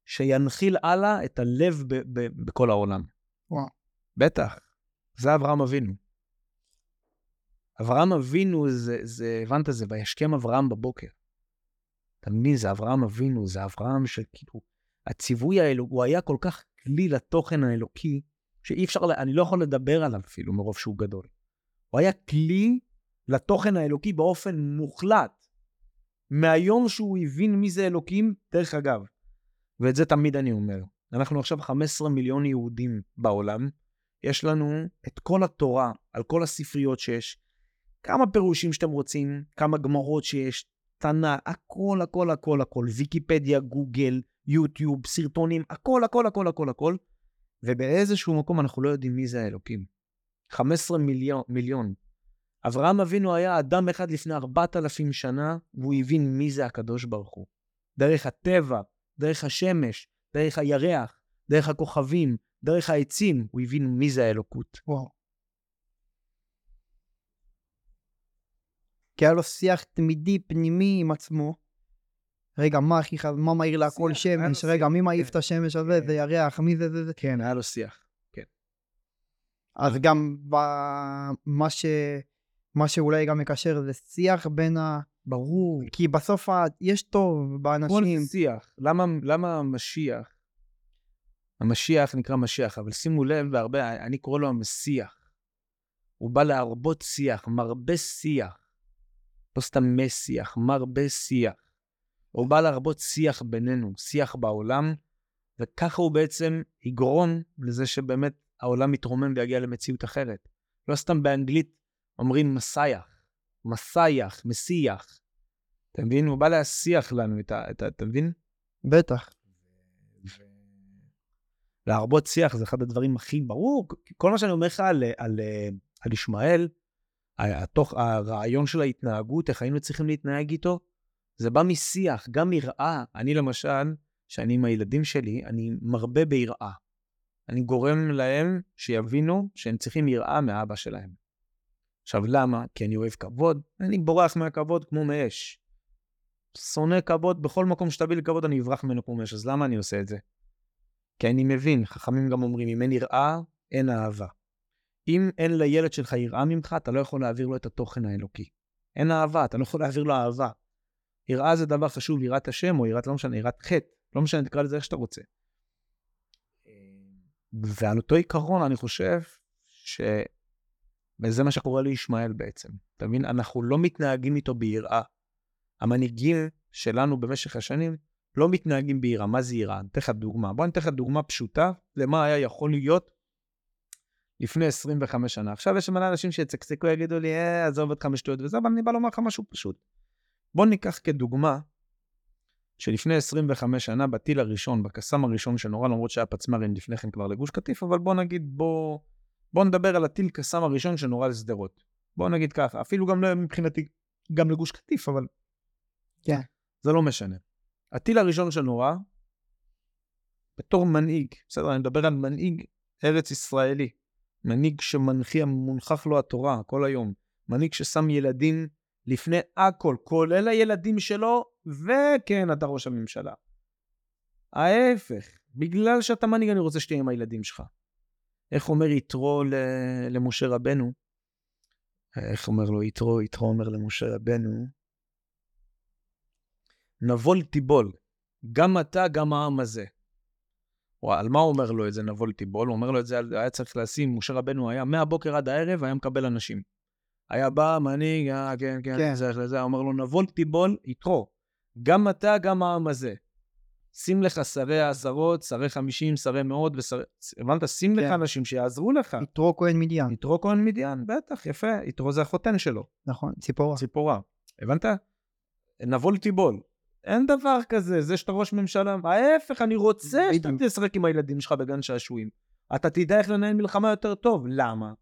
שינחיל הלאה את הלב ב- ב- בכל העולם. וואו. בטח, זה אברהם אבינו. אברהם אבינו זה, זה, הבנת, זה וישכם אברהם בבוקר. אתה מבין, זה אברהם אבינו, זה אברהם שכאילו, הציווי האלוקי, הוא היה כל כך כלי לתוכן האלוקי, שאי אפשר, אני לא יכול לדבר עליו אפילו מרוב שהוא גדול. הוא היה כלי לתוכן האלוקי באופן מוחלט. מהיום שהוא הבין מי זה אלוקים, דרך אגב, ואת זה תמיד אני אומר, אנחנו עכשיו 15 מיליון יהודים בעולם, יש לנו את כל התורה, על כל הספריות שיש, כמה פירושים שאתם רוצים, כמה גמרות שיש, תנ"ך, הכל, הכל, הכל, הכל, ויקיפדיה, גוגל, יוטיוב, סרטונים, הכל, הכל, הכל, הכל, הכל, ובאיזשהו מקום אנחנו לא יודעים מי זה האלוקים. 15 מיליון, מיליון. אברהם אבינו היה אדם אחד לפני 4,000 שנה, והוא הבין מי זה הקדוש ברוך הוא. דרך הטבע, דרך השמש, דרך הירח, דרך הכוכבים, דרך העצים, הוא הבין מי זה האלוקות. וואו. כי היה לו שיח תמידי פנימי עם עצמו. רגע, מה הכי חזק, מה מהיר להכל שמש? רגע, מי מעיף כן. את השמש הזה? כן. זה ירח, מי זה זה זה? כן, היה לו שיח. אז גם ש... מה שאולי גם מקשר זה שיח בין ה... ברור. כי בסוף ה... יש טוב כל באנשים. שיח. למה, למה המשיח, המשיח נקרא משיח, אבל שימו לב, והרבה, אני קורא לו המשיח. הוא בא להרבות שיח, מרבה שיח. לא סתם משיח, מרבה שיח. הוא בא להרבות שיח בינינו, שיח בעולם, וככה הוא בעצם יגרום לזה שבאמת העולם יתרומם ויגיע למציאות אחרת. לא סתם באנגלית אומרים מסייח, מסייח, מסיח. אתה מבין? הוא בא להסיח לנו את ה... את ה אתה מבין? בטח. להרבות שיח זה אחד הדברים הכי ברור. כל מה שאני אומר לך על, על, על ישמעאל, התוך, הרעיון של ההתנהגות, איך היינו צריכים להתנהג איתו, זה בא משיח, גם יראה. אני למשל, שאני עם הילדים שלי, אני מרבה ביראה. אני גורם להם שיבינו שהם צריכים יראה מאבא שלהם. עכשיו, למה? כי אני אוהב כבוד, אני בורח מהכבוד כמו מאש. שונא כבוד, בכל מקום שתביא לי כבוד אני אברח ממנו כמו מאש, אז למה אני עושה את זה? כי אני מבין, חכמים גם אומרים, אם אין יראה, אין אהבה. אם אין לילד שלך יראה ממך, אתה לא יכול להעביר לו את התוכן האלוקי. אין אהבה, אתה לא יכול להעביר לו אהבה. יראה זה דבר חשוב, יראת השם או יראת, לא משנה, יראת חטא, לא משנה, תקרא לזה איך שאתה רוצה. ועל אותו עיקרון, אני חושב ש... וזה מה שקורה לישמעאל בעצם. אתה מבין? אנחנו לא מתנהגים איתו ביראה. המנהיגים שלנו במשך השנים לא מתנהגים ביראה. מה זה יראה? אני אתן לך דוגמה. בוא אני אתן לך דוגמה פשוטה למה היה יכול להיות לפני 25 שנה. עכשיו יש מלא אנשים שיצקצקו, יגידו לי, אה, עזוב אותך משטויות וזה, אבל אני בא לומר לך משהו פשוט. בוא ניקח כדוגמה שלפני 25 שנה, בטיל הראשון, בקסאם הראשון שנורה, למרות שהיה פצמ"רים לפני כן כבר לגוש קטיף, אבל בוא נגיד, בוא, בוא נדבר על הטיל קסאם הראשון שנורה לשדרות. בוא נגיד ככה, אפילו גם לא מבחינתי, גם לגוש קטיף, אבל... כן. זה לא משנה. הטיל הראשון שנורה, בתור מנהיג, בסדר, אני מדבר על מנהיג ארץ ישראלי, מנהיג שמנחיע, מונחח לו התורה כל היום, מנהיג ששם ילדים לפני הכל, כולל הילדים שלו, וכן, אתה ראש הממשלה. ההפך, בגלל שאתה מנהיג, אני רוצה שתהיה עם הילדים שלך. איך אומר יתרו למשה רבנו? איך אומר לו יתרו? יתרו אומר למשה רבנו, נבול תיבול, גם אתה, גם העם הזה. או, על מה הוא אומר לו את זה, נבול תיבול? הוא אומר לו את זה, היה צריך לשים, משה רבנו היה מהבוקר עד הערב, היה מקבל אנשים. היה בא, מנהיג, אה, כן, כן, כן. זה, זה, זה, אומר לו, נבול תיבול, יתרו, גם אתה, גם העם הזה. שים לך שרי העשרות, שרי חמישים, שרי מאות, ושרי... הבנת? שים כן. לך אנשים שיעזרו לך. יתרו כהן מדיין. יתרו כהן מדיין, בטח, יפה. יתרו זה החותן שלו, נכון, ציפורה. ציפורה. הבנת? נבול תיבול. אין דבר כזה, זה שאתה ראש ממשלה. ההפך, אני רוצה שאתה. תשחק עם הילדים שלך בגן שעשועים. אתה תדע איך לנהל מלחמה יותר טוב. למה?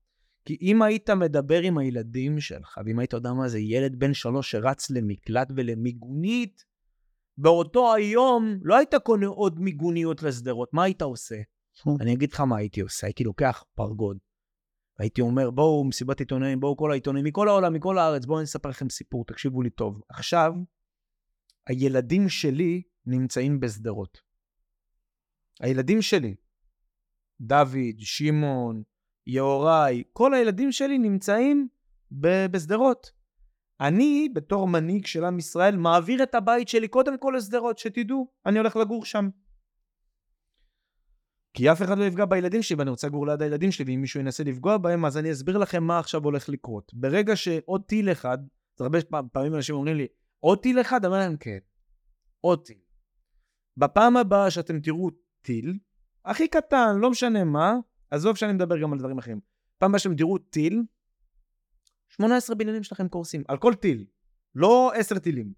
כי אם היית מדבר עם הילדים שלך, ואם היית יודע מה זה ילד בן שלוש שרץ למקלט ולמיגונית, באותו היום לא היית קונה עוד מיגוניות לשדרות, מה היית עושה? אני אגיד לך מה הייתי עושה, הייתי לוקח פרגוד. והייתי אומר, בואו, מסיבת עיתונאים, בואו כל העיתונאים מכל העולם, מכל הארץ, בואו אני אספר לכם סיפור, תקשיבו לי טוב. עכשיו, הילדים שלי נמצאים בשדרות. הילדים שלי, דוד, שמעון, יהוראי, כל הילדים שלי נמצאים בשדרות. אני, בתור מנהיג של עם ישראל, מעביר את הבית שלי קודם כל לשדרות, שתדעו, אני הולך לגור שם. כי אף אחד לא יפגע בילדים שלי, ואני רוצה לגור ליד הילדים שלי, ואם מישהו ינסה לפגוע בהם, אז אני אסביר לכם מה עכשיו הולך לקרות. ברגע שעוד טיל אחד, הרבה פעמים אנשים אומרים לי, עוד טיל אחד? אומר להם, כן, עוד טיל. בפעם הבאה שאתם תראו טיל, הכי קטן, לא משנה מה, עזוב שאני מדבר גם על דברים אחרים. פעם הבאה שאתם תראו טיל, 18 בניינים שלכם קורסים, על כל טיל. לא 10 טילים.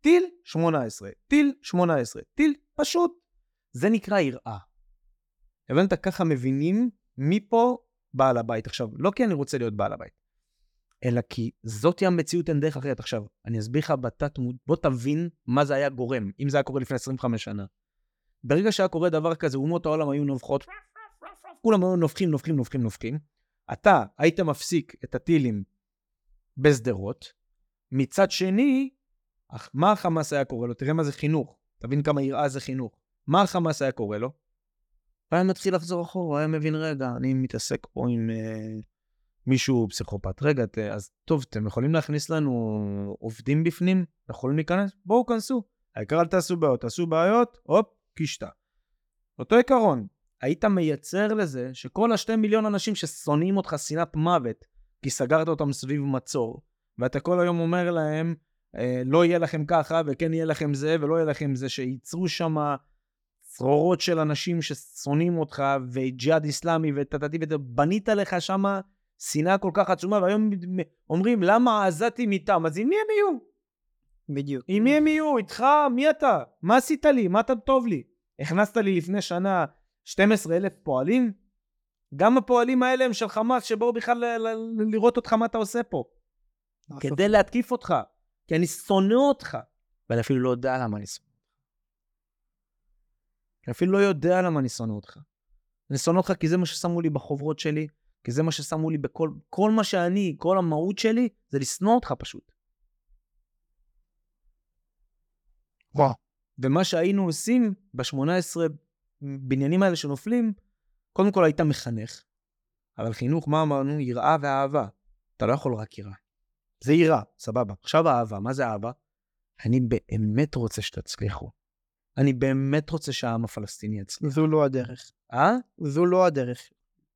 טיל, 18. טיל, 18. טיל, פשוט. זה נקרא יראה. הבנת? ככה מבינים מי פה בעל הבית. עכשיו, לא כי אני רוצה להיות בעל הבית, אלא כי זאתי המציאות, אין דרך אחרת. עכשיו, אני אסביר לך בתת מוד, בוא תבין מה זה היה גורם, אם זה היה קורה לפני 25 שנה. ברגע שהיה קורה דבר כזה, אומות העולם היו נובחות, כולם היו נובחים, נובחים, נובחים, נובחים. אתה היית מפסיק את הטילים בשדרות, מצד שני, אך מה החמאס היה קורא לו? תראה מה זה חינוך. תבין כמה יראה זה חינוך. מה החמאס היה קורא לו? הוא היה מתחיל לחזור אחורה, היה מבין, רגע, אני מתעסק פה עם אה, מישהו פסיכופת. רגע, ת, אז טוב, אתם יכולים להכניס לנו עובדים בפנים? יכולים להיכנס? בואו, כנסו. העיקר אל תעשו בעיות. תעשו בעיות, הופ, קישטה. אותו עיקרון. היית מייצר לזה שכל השתי מיליון אנשים ששונאים אותך שנאת מוות, כי סגרת אותם סביב מצור, ואתה כל היום אומר להם, אה, לא יהיה לכם ככה, וכן יהיה לכם זה, ולא יהיה לכם זה, שייצרו שם צרורות של אנשים ששונאים אותך, וג'יהאד איסלאמי, וטטטי, ובנית לך שם שנאה כל כך עצומה, והיום אומרים, למה העזתים איתם? אז עם מי הם יהיו? בדיוק. עם מי הם יהיו? איתך? מי אתה? מה עשית לי? מה אתה טוב לי? הכנסת לי לפני שנה 12 אלף פועלים? גם הפועלים האלה הם של חמאס שבאו בכלל ל- ל- לראות אותך מה אתה עושה פה. כדי להתקיף אותך. כי אני שונא אותך. ואני אפילו לא יודע למה אני שונא אותך. אני אפילו לא יודע למה אני שונא אותך. אני שונא אותך כי זה מה ששמו לי בחוברות שלי, כי זה מה ששמו לי בכל כל מה שאני, כל המהות שלי, זה לשנוא אותך פשוט. וואו. ומה שהיינו עושים ב-18 בניינים האלה שנופלים, קודם כל היית מחנך, אבל חינוך, מה אמרנו? יראה ואהבה. אתה לא יכול רק יראה. זה יראה, סבבה. עכשיו אהבה, מה זה אהבה? אני באמת רוצה שתצליחו. אני באמת רוצה שהעם הפלסטיני יצליח. זו לא הדרך. אה? זו לא הדרך.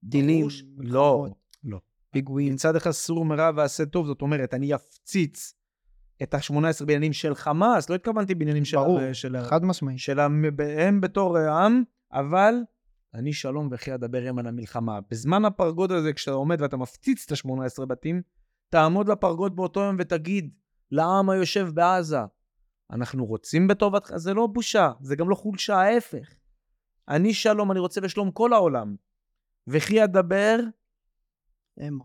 דילים, לא, לא. פיגועים. מצד אחד סור מרע ועשה טוב, זאת אומרת, אני אפציץ את ה-18 בניינים של חמאס, לא התכוונתי בניינים של... ברור, של, חד משמעית. של הם בתור עם, אבל אני שלום וכי אדבר הם על המלחמה. בזמן הפרגוד הזה, כשאתה עומד ואתה מפציץ את ה-18 בתים, תעמוד לפרגוד באותו יום ותגיד לעם היושב בעזה, אנחנו רוצים בטובתך, זה לא בושה, זה גם לא חולשה, ההפך. אני שלום, אני רוצה בשלום כל העולם. וכי אדבר, המה.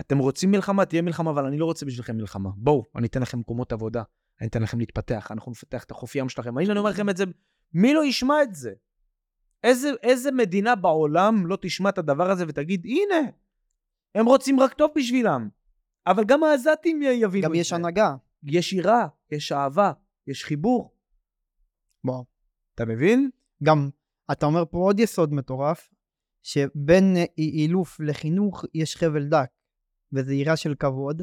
אתם רוצים מלחמה, תהיה מלחמה, אבל אני לא רוצה בשבילכם מלחמה. בואו, אני אתן לכם מקומות עבודה, אני אתן לכם להתפתח, אנחנו נפתח את החוף ים שלכם. הנה, אני אומר לכם את זה, מי לא ישמע את זה? איזה, איזה מדינה בעולם לא תשמע את הדבר הזה ותגיד, הנה, הם רוצים רק טוב בשבילם. אבל גם העזתים יבינו גם את יש זה. הנהגה. יש יראה, יש אהבה, יש חיבור. וואו. אתה מבין? גם, אתה אומר פה עוד יסוד מטורף, שבין אילוף לחינוך יש חבל דק, וזה יראה של כבוד.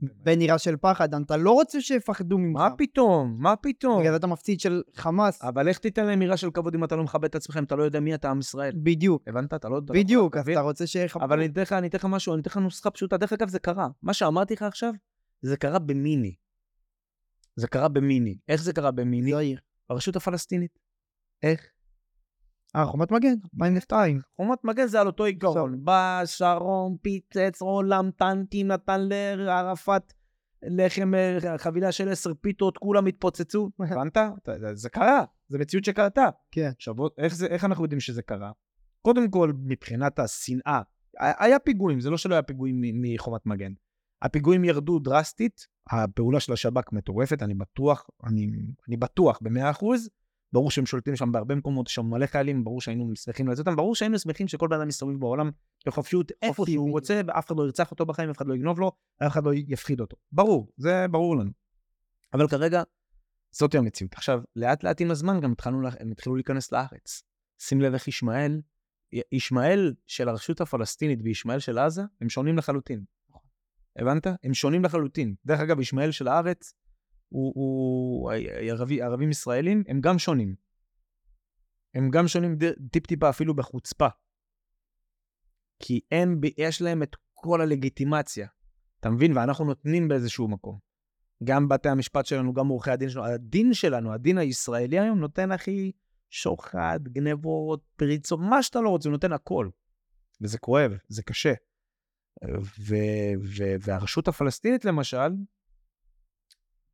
בין יראה של פחד, אתה לא רוצה שיפחדו ממך. מה פתאום? מה פתאום? בגלל זה אתה מפציץ של חמאס. אבל איך תיתן להם יראה של כבוד אם אתה לא מכבד את עצמך, אם אתה לא יודע מי אתה עם ישראל? בדיוק, הבנת? אתה לא... לא- בדיוק, אז? אתה רוצה שיכבדו. אבל אני אתן לך, אני אתן לך משהו, אני אתן לך נוסחה פשוטה. דרך אגב, זה קרה. מה שאמרתי לך עכשיו, זה קרה במיני. זה קרה במיני. איך זה קרה במיני? זו העיר. ברשות הפלסטינית. איך? אה, חומת מגן, 2002. חומת מגן זה על אותו עיקרון. בא שרון, פיצץ עולם טנקים, נתן לערפאת לחם, חבילה של עשר פיתות, כולם התפוצצו. *laughs* הבנת? זה- קרה, זה מציאות שקרתה. כן. עכשיו, איך, אנחנו יודעים שזה קרה? קודם כל, מבחינת השנאה, היה פיגועים, זה לא שלא היה פיגועים מחומת מגן. הפיגועים ירדו דרסטית, הפעולה של השב"כ מטורפת, אני בטוח, אני, אני בטוח במאה אחוז. ברור שהם שולטים שם בהרבה מקומות, יש שם מלא חיילים, ברור שהיינו שמחים לצאת אותם, ברור שהיינו שמחים שכל בן אדם מסתובב בעולם בחופשיות איפה שהוא בדיוק. רוצה, ואף אחד לא ירצח אותו בחיים, אף אחד לא יגנוב לו, אף אחד לא יפחיד אותו. ברור, זה ברור לנו. אבל כרגע, זאת המציאות. עכשיו, לאט לאט עם הזמן גם התחלנו, הם התחילו להיכנס לארץ. שים לב איך ישמעאל, ישמעאל של הרשות הפלסטינית וישמעאל של עזה, הם שונים לחלוטין. הבנת? הם שונים לחלוטין. דרך אגב, ישמעאל של הארץ, הוא, הוא ערבי, ערבים ישראלים, הם גם שונים. הם גם שונים טיפ-טיפה אפילו בחוצפה. כי ב- יש להם את כל הלגיטימציה. אתה מבין? ואנחנו נותנים באיזשהו מקום. גם בתי המשפט שלנו, גם עורכי הדין שלנו. הדין שלנו, הדין הישראלי היום, נותן הכי שוחד, גנבות, פריצות, מה שאתה לא רוצה, הוא נותן הכל. וזה כואב, זה קשה. ו- ו- והרשות הפלסטינית, למשל,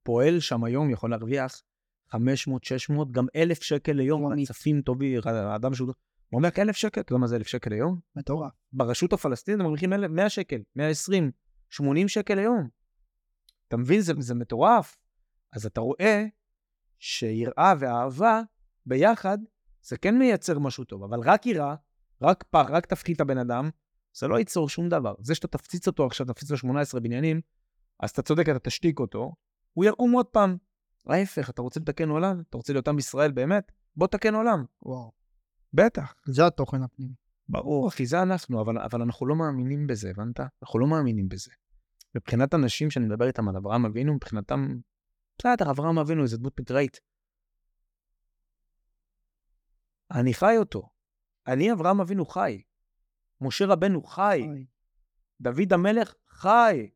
פועל שם היום, יכול להרוויח 500, 600, גם 1,000 שקל ליום, וואי. הצפים טובי, האדם שהוא... הוא אומר 1,000 שקל, אתה יודע מה זה 1,000 שקל ליום? מטורף. ברשות הפלסטינית הם מרוויחים 1,000 100 שקל, 120, 80 שקל ליום. אתה מבין? זה, זה מטורף. אז אתה רואה שיראה ואהבה ביחד, זה כן מייצר משהו טוב, אבל רק יראה, רק פח, רק תפחית הבן אדם, זה לא ייצור שום דבר. זה שאתה תפציץ אותו עכשיו, תפציץ לו 18 בניינים, אז אתה צודק, אתה תשתיק אותו, הוא יקום עוד פעם. ההפך, אתה רוצה לתקן עולם? אתה רוצה להיות עם ישראל באמת? בוא תקן עולם. וואו. בטח. זה התוכן הפנימי. ברור, אחי, זה אנחנו, אבל, אבל אנחנו לא מאמינים בזה, הבנת? אנחנו לא מאמינים בזה. מבחינת אנשים שאני מדבר איתם על אברהם אבינו, מבחינתם, בסדר, אברהם אבינו איזה דמות מקראית. אני חי אותו. אני, אברהם אבינו, חי. משה רבנו חי. אוי, דוד המלך חי.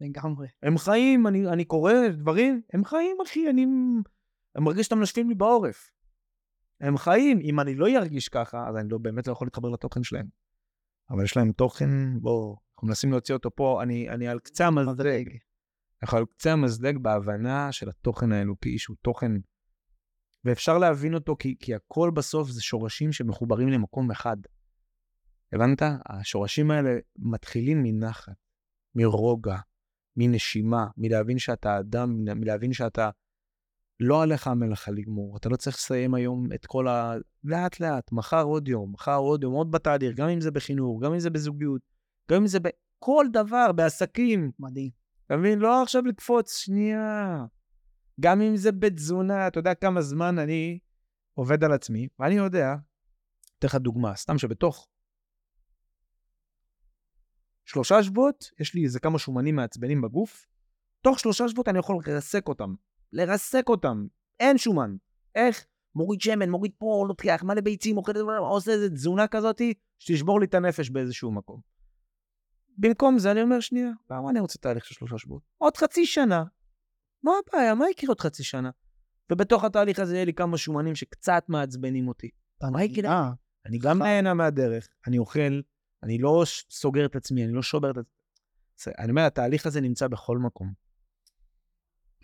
לגמרי. הם חיים, אני, אני קורא דברים, הם חיים, אחי, אני... אני מרגיש שאתם נושפים לי בעורף. הם חיים, אם אני לא ארגיש ככה, אז אני לא, באמת לא יכול להתחבר לתוכן שלהם. אבל יש להם תוכן, בואו, אנחנו מנסים להוציא אותו פה, אני, אני על קצה המזלג. אנחנו על קצה המזלג בהבנה של התוכן האלוקי, שהוא תוכן... ואפשר להבין אותו כי, כי הכל בסוף זה שורשים שמחוברים למקום אחד. הבנת? השורשים האלה מתחילים מנחת, מרוגע, מנשימה, מלהבין שאתה אדם, מלהבין שאתה... לא עליך המלאכה לגמור, אתה לא צריך לסיים היום את כל ה... לאט לאט, מחר עוד יום, מחר עוד יום, עוד בתהליך, גם אם זה בחינוך, גם אם זה בזוגיות, גם אם זה בכל דבר, בעסקים. מדהים. אתה מבין? לא עכשיו לקפוץ, שנייה. גם אם זה בתזונה, אתה יודע כמה זמן אני עובד על עצמי, ואני יודע, אתן לך דוגמה, סתם שבתוך שלושה שבועות, יש לי איזה כמה שומנים מעצבנים בגוף, תוך שלושה שבועות אני יכול לרסק אותם. לרסק אותם. אין שומן. איך? מוריד שמן, מוריד פה, לוקח מלא ביצים, אוכל, עושה איזה תזונה כזאתי, שתשבור לי את הנפש באיזשהו מקום. במקום זה אני אומר, שנייה, למה אני רוצה תהליך של שלושה שבועות? עוד חצי שנה. מה הבעיה? מה יקרה עוד חצי שנה? ובתוך התהליך הזה יהיה לי כמה שומנים שקצת מעצבנים אותי. מה יקרה? אני גם נהנה מהדרך, אני אוכל, אני לא סוגר את עצמי, אני לא שובר את עצמי. אני אומר, התהליך הזה נמצא בכל מקום.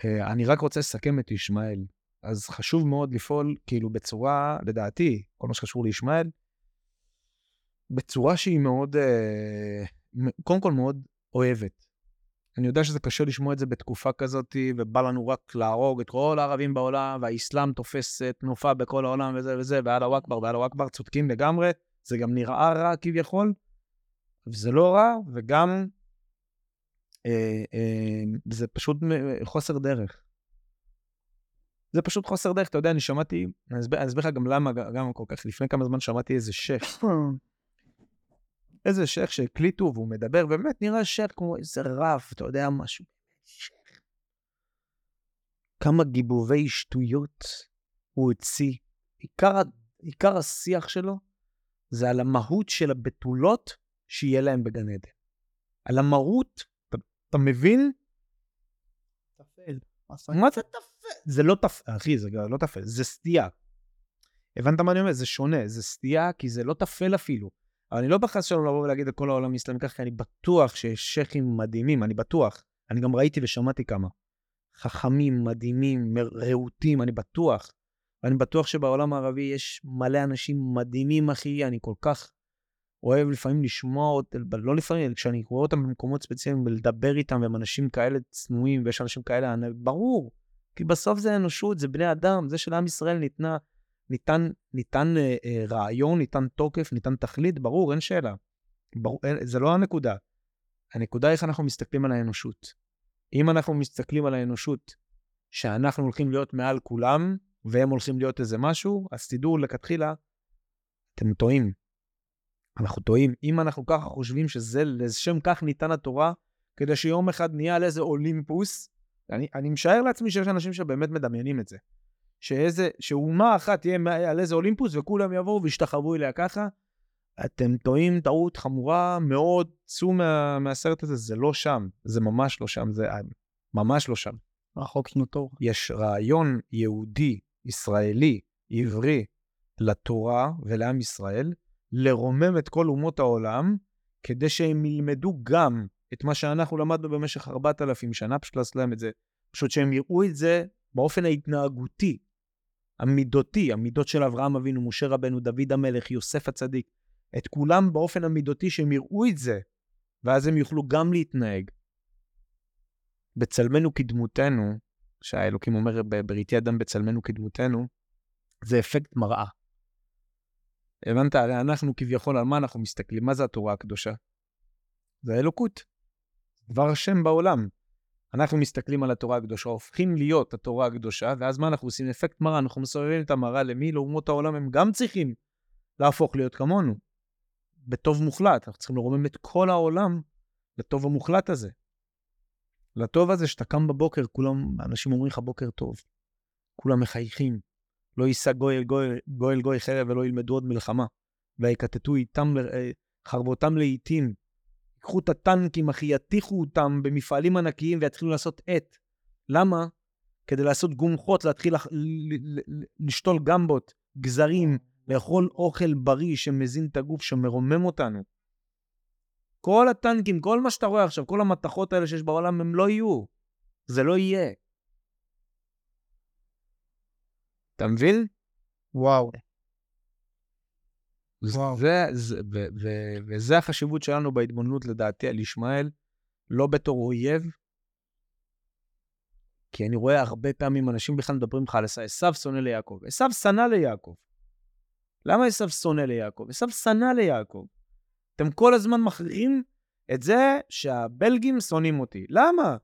אה, אני רק רוצה לסכם את ישמעאל. אז חשוב מאוד לפעול, כאילו, בצורה, לדעתי, כל מה שקשור לישמעאל, בצורה שהיא מאוד, אה, קודם כל מאוד אוהבת. אני יודע שזה קשה לשמוע את זה בתקופה כזאת, ובא לנו רק להרוג את כל הערבים בעולם, והאסלאם תופס תנופה בכל העולם וזה וזה, ואללה אכבר ואללה אכבר, צודקים לגמרי. זה גם נראה רע כביכול, וזה לא רע, וגם אה, אה, זה פשוט חוסר דרך. זה פשוט חוסר דרך, אתה יודע, אני שמעתי, אני אסביר לך גם למה, גם כל כך, לפני כמה זמן שמעתי איזה שייח, איזה שייח שהקליטו והוא מדבר, באמת נראה שייח כמו איזה רב, אתה יודע משהו. כמה גיבובי שטויות הוא הוציא. עיקר, עיקר השיח שלו זה על המהות של הבתולות שיהיה להם בגן עדן. על המהות, אתה, אתה מבין? טפל. מה זה טפל? זה לא טפל, אחי, זה לא טפל, זה סטייה. הבנת מה אני אומר? זה שונה, זה סטייה, כי זה לא טפל אפילו. אבל אני לא בחס שלנו לבוא ולהגיד לכל העולם אסלאמי ככה, כי אני בטוח שיש שייחים מדהימים, אני בטוח. אני גם ראיתי ושמעתי כמה. חכמים, מדהימים, רהוטים, אני בטוח. ואני בטוח שבעולם הערבי יש מלא אנשים מדהימים, אחי, אני כל כך אוהב לפעמים לשמוע, לא לפעמים, כשאני רואה אותם במקומות ספציפיים, ולדבר איתם, והם אנשים כאלה צנועים, ויש אנשים כאלה, ברור, כי בסוף זה אנושות, זה בני אדם, זה שלעם ישראל ניתנה, ניתן, ניתן אה, אה, רעיון, ניתן תוקף, ניתן תכלית, ברור, אין שאלה. ברור, זה לא הנקודה. הנקודה איך אנחנו מסתכלים על האנושות. אם אנחנו מסתכלים על האנושות שאנחנו הולכים להיות מעל כולם, והם הולכים להיות איזה משהו, אז תדעו לכתחילה, אתם טועים. אנחנו טועים. אם אנחנו ככה חושבים שזה, לשם כך ניתן התורה, כדי שיום אחד נהיה על איזה אולימפוס, אני, אני משער לעצמי שיש אנשים שבאמת מדמיינים את זה. שאיזה, שאומה אחת תהיה על איזה אולימפוס וכולם יבואו וישתחוו אליה ככה, אתם טועים טעות חמורה מאוד, צאו מה, מהסרט הזה, זה לא שם, זה ממש לא שם, זה ממש לא שם. רחוק שנות אור. יש רעיון יהודי, ישראלי, עברי, לתורה ולעם ישראל, לרומם את כל אומות העולם, כדי שהם ילמדו גם את מה שאנחנו למדנו במשך 4,000 שנה, פשוט לעשות להם את זה. פשוט שהם יראו את זה באופן ההתנהגותי, המידותי, המידות של אברהם אבינו, משה רבנו, דוד המלך, יוסף הצדיק, את כולם באופן המידותי, שהם יראו את זה, ואז הם יוכלו גם להתנהג. בצלמנו כדמותנו, שהאלוקים אומר בריתי אדם בצלמנו כדמותנו, זה אפקט מראה. הבנת? הרי אנחנו כביכול, על מה אנחנו מסתכלים? מה זה התורה הקדושה? זה האלוקות. דבר השם בעולם. אנחנו מסתכלים על התורה הקדושה, הופכים להיות התורה הקדושה, ואז מה אנחנו עושים? אפקט מראה, אנחנו מסובבים את המראה למי? לאומות העולם, הם גם צריכים להפוך להיות כמונו. בטוב מוחלט, אנחנו צריכים לרומם את כל העולם לטוב המוחלט הזה. לטוב הזה שאתה קם בבוקר, כולם, אנשים אומרים לך בוקר טוב. כולם מחייכים. לא יישא גוי אל גוי, גוי, גוי חרב ולא ילמדו עוד מלחמה. ויקטטו איתם, אה, חרבותם לעיתים. ייקחו את הטנקים, אחי, יטיחו אותם במפעלים ענקיים ויתחילו לעשות עט. למה? כדי לעשות גומחות, להתחיל לשתול גמבות, גזרים, לאכול אוכל בריא שמזין את הגוף, שמרומם אותנו. כל הטנקים, כל מה שאתה רואה עכשיו, כל המתכות האלה שיש בעולם, הם לא יהיו. זה לא יהיה. אתה מבין? וואו. וואו. זה, זה, ו, ו, וזה החשיבות שלנו בהתבוננות, לדעתי, על ישמעאל, לא בתור אויב, כי אני רואה הרבה פעמים אנשים בכלל מדברים לך על עשו, עשו שונא ליעקב. עשו שנא ליעקב. למה עשו שונא ליעקב? עשו שנא ליעקב. אתם כל הזמן מכריעים את זה שהבלגים שונאים אותי. למה?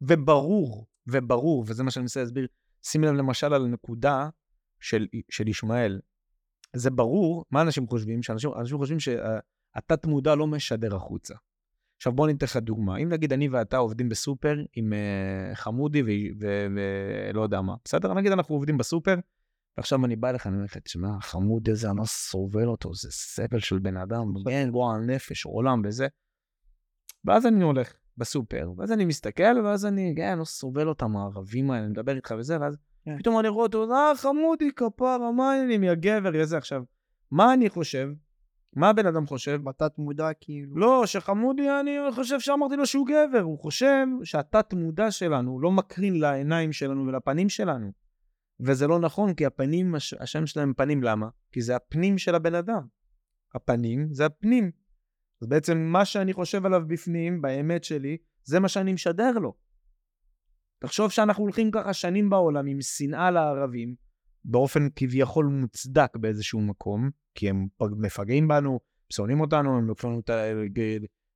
וברור, וברור, וזה מה שאני מנסה להסביר, שים לב למשל על הנקודה של, של ישמעאל. זה ברור, מה אנשים חושבים? שאנשים אנשים חושבים שהתת מודע לא משדר החוצה. עכשיו בוא ניתן לך דוגמה. אם נגיד אני ואתה עובדים בסופר עם uh, חמודי ולא יודע מה, בסדר? נגיד אנחנו עובדים בסופר, ועכשיו אני בא אליך, אני אומר לך, תשמע, חמודי הזה, אני לא סובל אותו, זה סבל של בן אדם, כן, בוא, נפש, עולם וזה. ואז אני הולך בסופר, ואז אני מסתכל, ואז אני, כן, לא סובל אותם, הערבים האלה, אני מדבר איתך וזה, ואז כן. פתאום אני רואה אותו, אה, חמודי, כפרה, מה העניינים, יא גבר, יא זה. עכשיו, מה אני חושב? מה הבן אדם חושב? בתת מודע כאילו. לא, שחמודי, אני חושב שאמרתי לו שהוא גבר. הוא חושב שהתת מודע שלנו לא מקרין לעיניים שלנו ולפנים שלנו. וזה לא נכון, כי הפנים, השם שלהם פנים, למה? כי זה הפנים של הבן אדם. הפנים זה הפנים. אז בעצם מה שאני חושב עליו בפנים, באמת שלי, זה מה שאני משדר לו. תחשוב שאנחנו הולכים ככה שנים בעולם עם שנאה לערבים, באופן כביכול מוצדק באיזשהו מקום, כי הם מפגעים בנו, שונאים אותנו, הם לוקחים את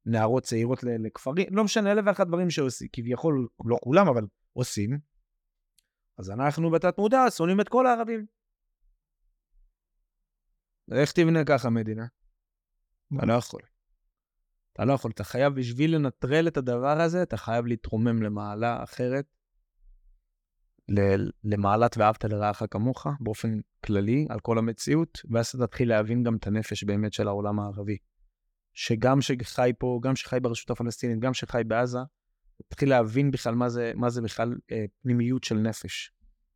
נערות צעירות לכפרים, לא משנה, אלף ואחת דברים שעושים, כביכול, לא כולם, אבל עושים. אז אנחנו בתת מודע שונאים את כל הערבים. איך תבנה ככה מדינה? אתה לא יכול. אתה לא יכול, אתה חייב בשביל לנטרל את הדבר הזה, אתה חייב להתרומם למעלה אחרת, למעלת ואהבת לרעך כמוך, באופן כללי, על כל המציאות, ואז אתה תתחיל להבין גם את הנפש באמת של העולם הערבי. שגם שחי פה, גם שחי ברשות הפלסטינית, גם שחי בעזה, תתחיל להבין בכלל מה זה, מה זה בכלל אה, פנימיות של נפש,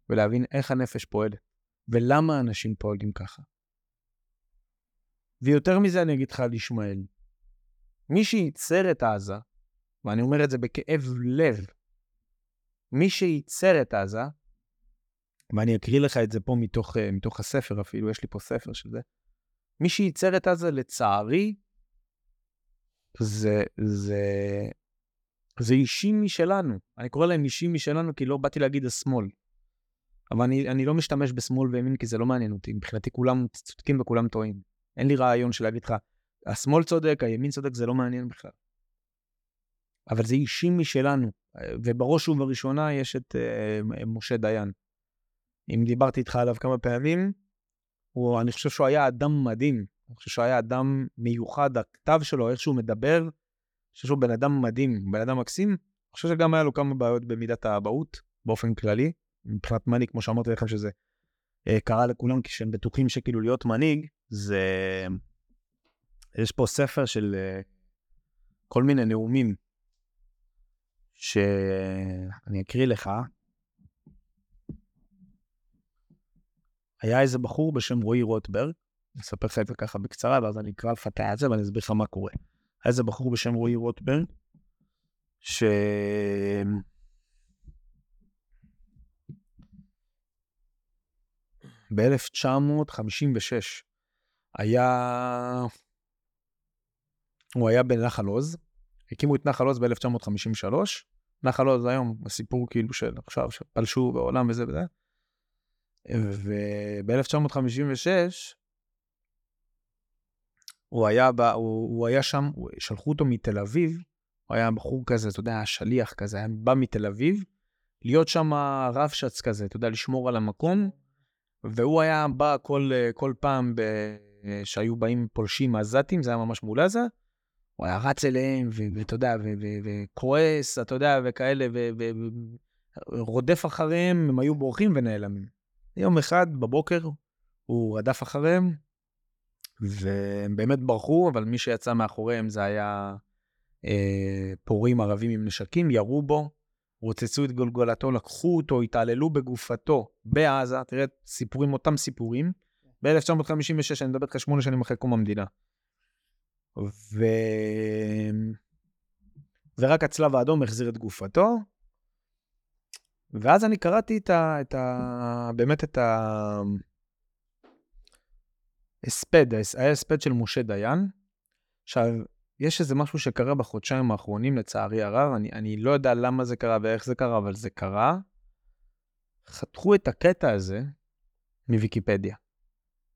ולהבין איך הנפש פועלת, ולמה אנשים פועלים ככה. ויותר מזה אני אגיד לך על ישמעאל. מי שייצר את עזה, ואני אומר את זה בכאב לב, מי שייצר את עזה, ואני אקריא לך את זה פה מתוך, uh, מתוך הספר אפילו, יש לי פה ספר של זה, מי שייצר את עזה, לצערי, זה, זה, זה אישים משלנו. אני קורא להם אישים משלנו כי לא באתי להגיד השמאל. אבל אני, אני לא משתמש בשמאל וימין כי זה לא מעניין אותי. מבחינתי כולם צודקים וכולם טועים. אין לי רעיון של להגיד לך, השמאל צודק, הימין צודק, זה לא מעניין בכלל. אבל זה אישים משלנו, ובראש ובראשונה יש את uh, משה דיין. אם דיברתי איתך עליו כמה פעמים, הוא, אני חושב שהוא היה אדם מדהים. אני חושב שהוא היה אדם מיוחד, הכתב שלו, איך שהוא מדבר, חושב שהוא בן אדם מדהים, בן אדם מקסים. אני חושב שגם היה לו כמה בעיות במידת האבהות, באופן כללי. מבחינת מנהיג, כמו שאמרתי לכם, שזה אה, קרה לכולם כשהם בטוחים שכאילו להיות מנהיג, זה... יש פה ספר של אה, כל מיני נאומים, שאני אקריא לך. היה איזה בחור בשם רועי רוטברג, אני אספר לך את זה ככה בקצרה, ואז אני אקרא לך את זה ואני אסביר לך מה קורה. היה איזה בחור בשם רועי רוטברג, ש... ב-1956 היה... הוא היה בנחל עוז, הקימו את נחל עוז ב-1953, נחל עוז היום, הסיפור כאילו של עכשיו, שפלשו בעולם וזה וזה, וב-1956 הוא היה, ב, הוא, הוא היה שם, שלחו אותו מתל אביב, הוא היה בחור כזה, אתה יודע, שליח כזה, היה בא מתל אביב, להיות שם רבש"ץ כזה, אתה יודע, לשמור על המקום, והוא היה בא כל, כל פעם ב, שהיו באים פולשים עזתים, זה היה ממש מול עזה, הוא היה רץ אליהם, ואתה יודע, וכועס, אתה יודע, וכאלה, ורודף אחריהם, הם היו בורחים ונעלמים. יום אחד בבוקר הוא רדף אחריהם, והם באמת ברחו, אבל מי שיצא מאחוריהם זה היה אה, פורעים ערבים עם נשקים, ירו בו, רוצצו את גולגולתו, לקחו אותו, התעללו בגופתו בעזה, תראה, סיפורים, אותם סיפורים. ב-1956, אני מדבר איתך שמונה שנים אחרי קום המדינה. ו... ורק הצלב האדום החזיר את גופתו. ואז אני קראתי את ה... את ה... באמת את ההספד, היה הספד של משה דיין. עכשיו, יש איזה משהו שקרה בחודשיים האחרונים, לצערי הרב, אני, אני לא יודע למה זה קרה ואיך זה קרה, אבל זה קרה. חתכו את הקטע הזה מוויקיפדיה.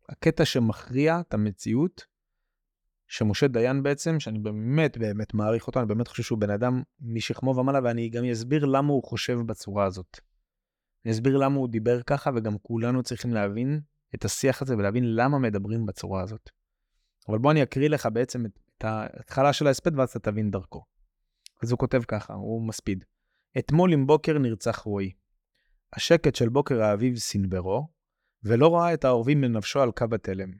הקטע שמכריע את המציאות, שמשה דיין בעצם, שאני באמת באמת מעריך אותו, אני באמת חושב שהוא בן אדם משכמו ומעלה, ואני גם אסביר למה הוא חושב בצורה הזאת. אני אסביר למה הוא דיבר ככה, וגם כולנו צריכים להבין את השיח הזה ולהבין למה מדברים בצורה הזאת. אבל בוא אני אקריא לך בעצם את, ההתחלה של ההספד ואז אתה תבין דרכו. אז הוא כותב ככה, הוא מספיד. אתמול עם בוקר נרצח רועי. השקט של בוקר האביב סנברו, ולא ראה את העורבים לנפשו על קו התלם.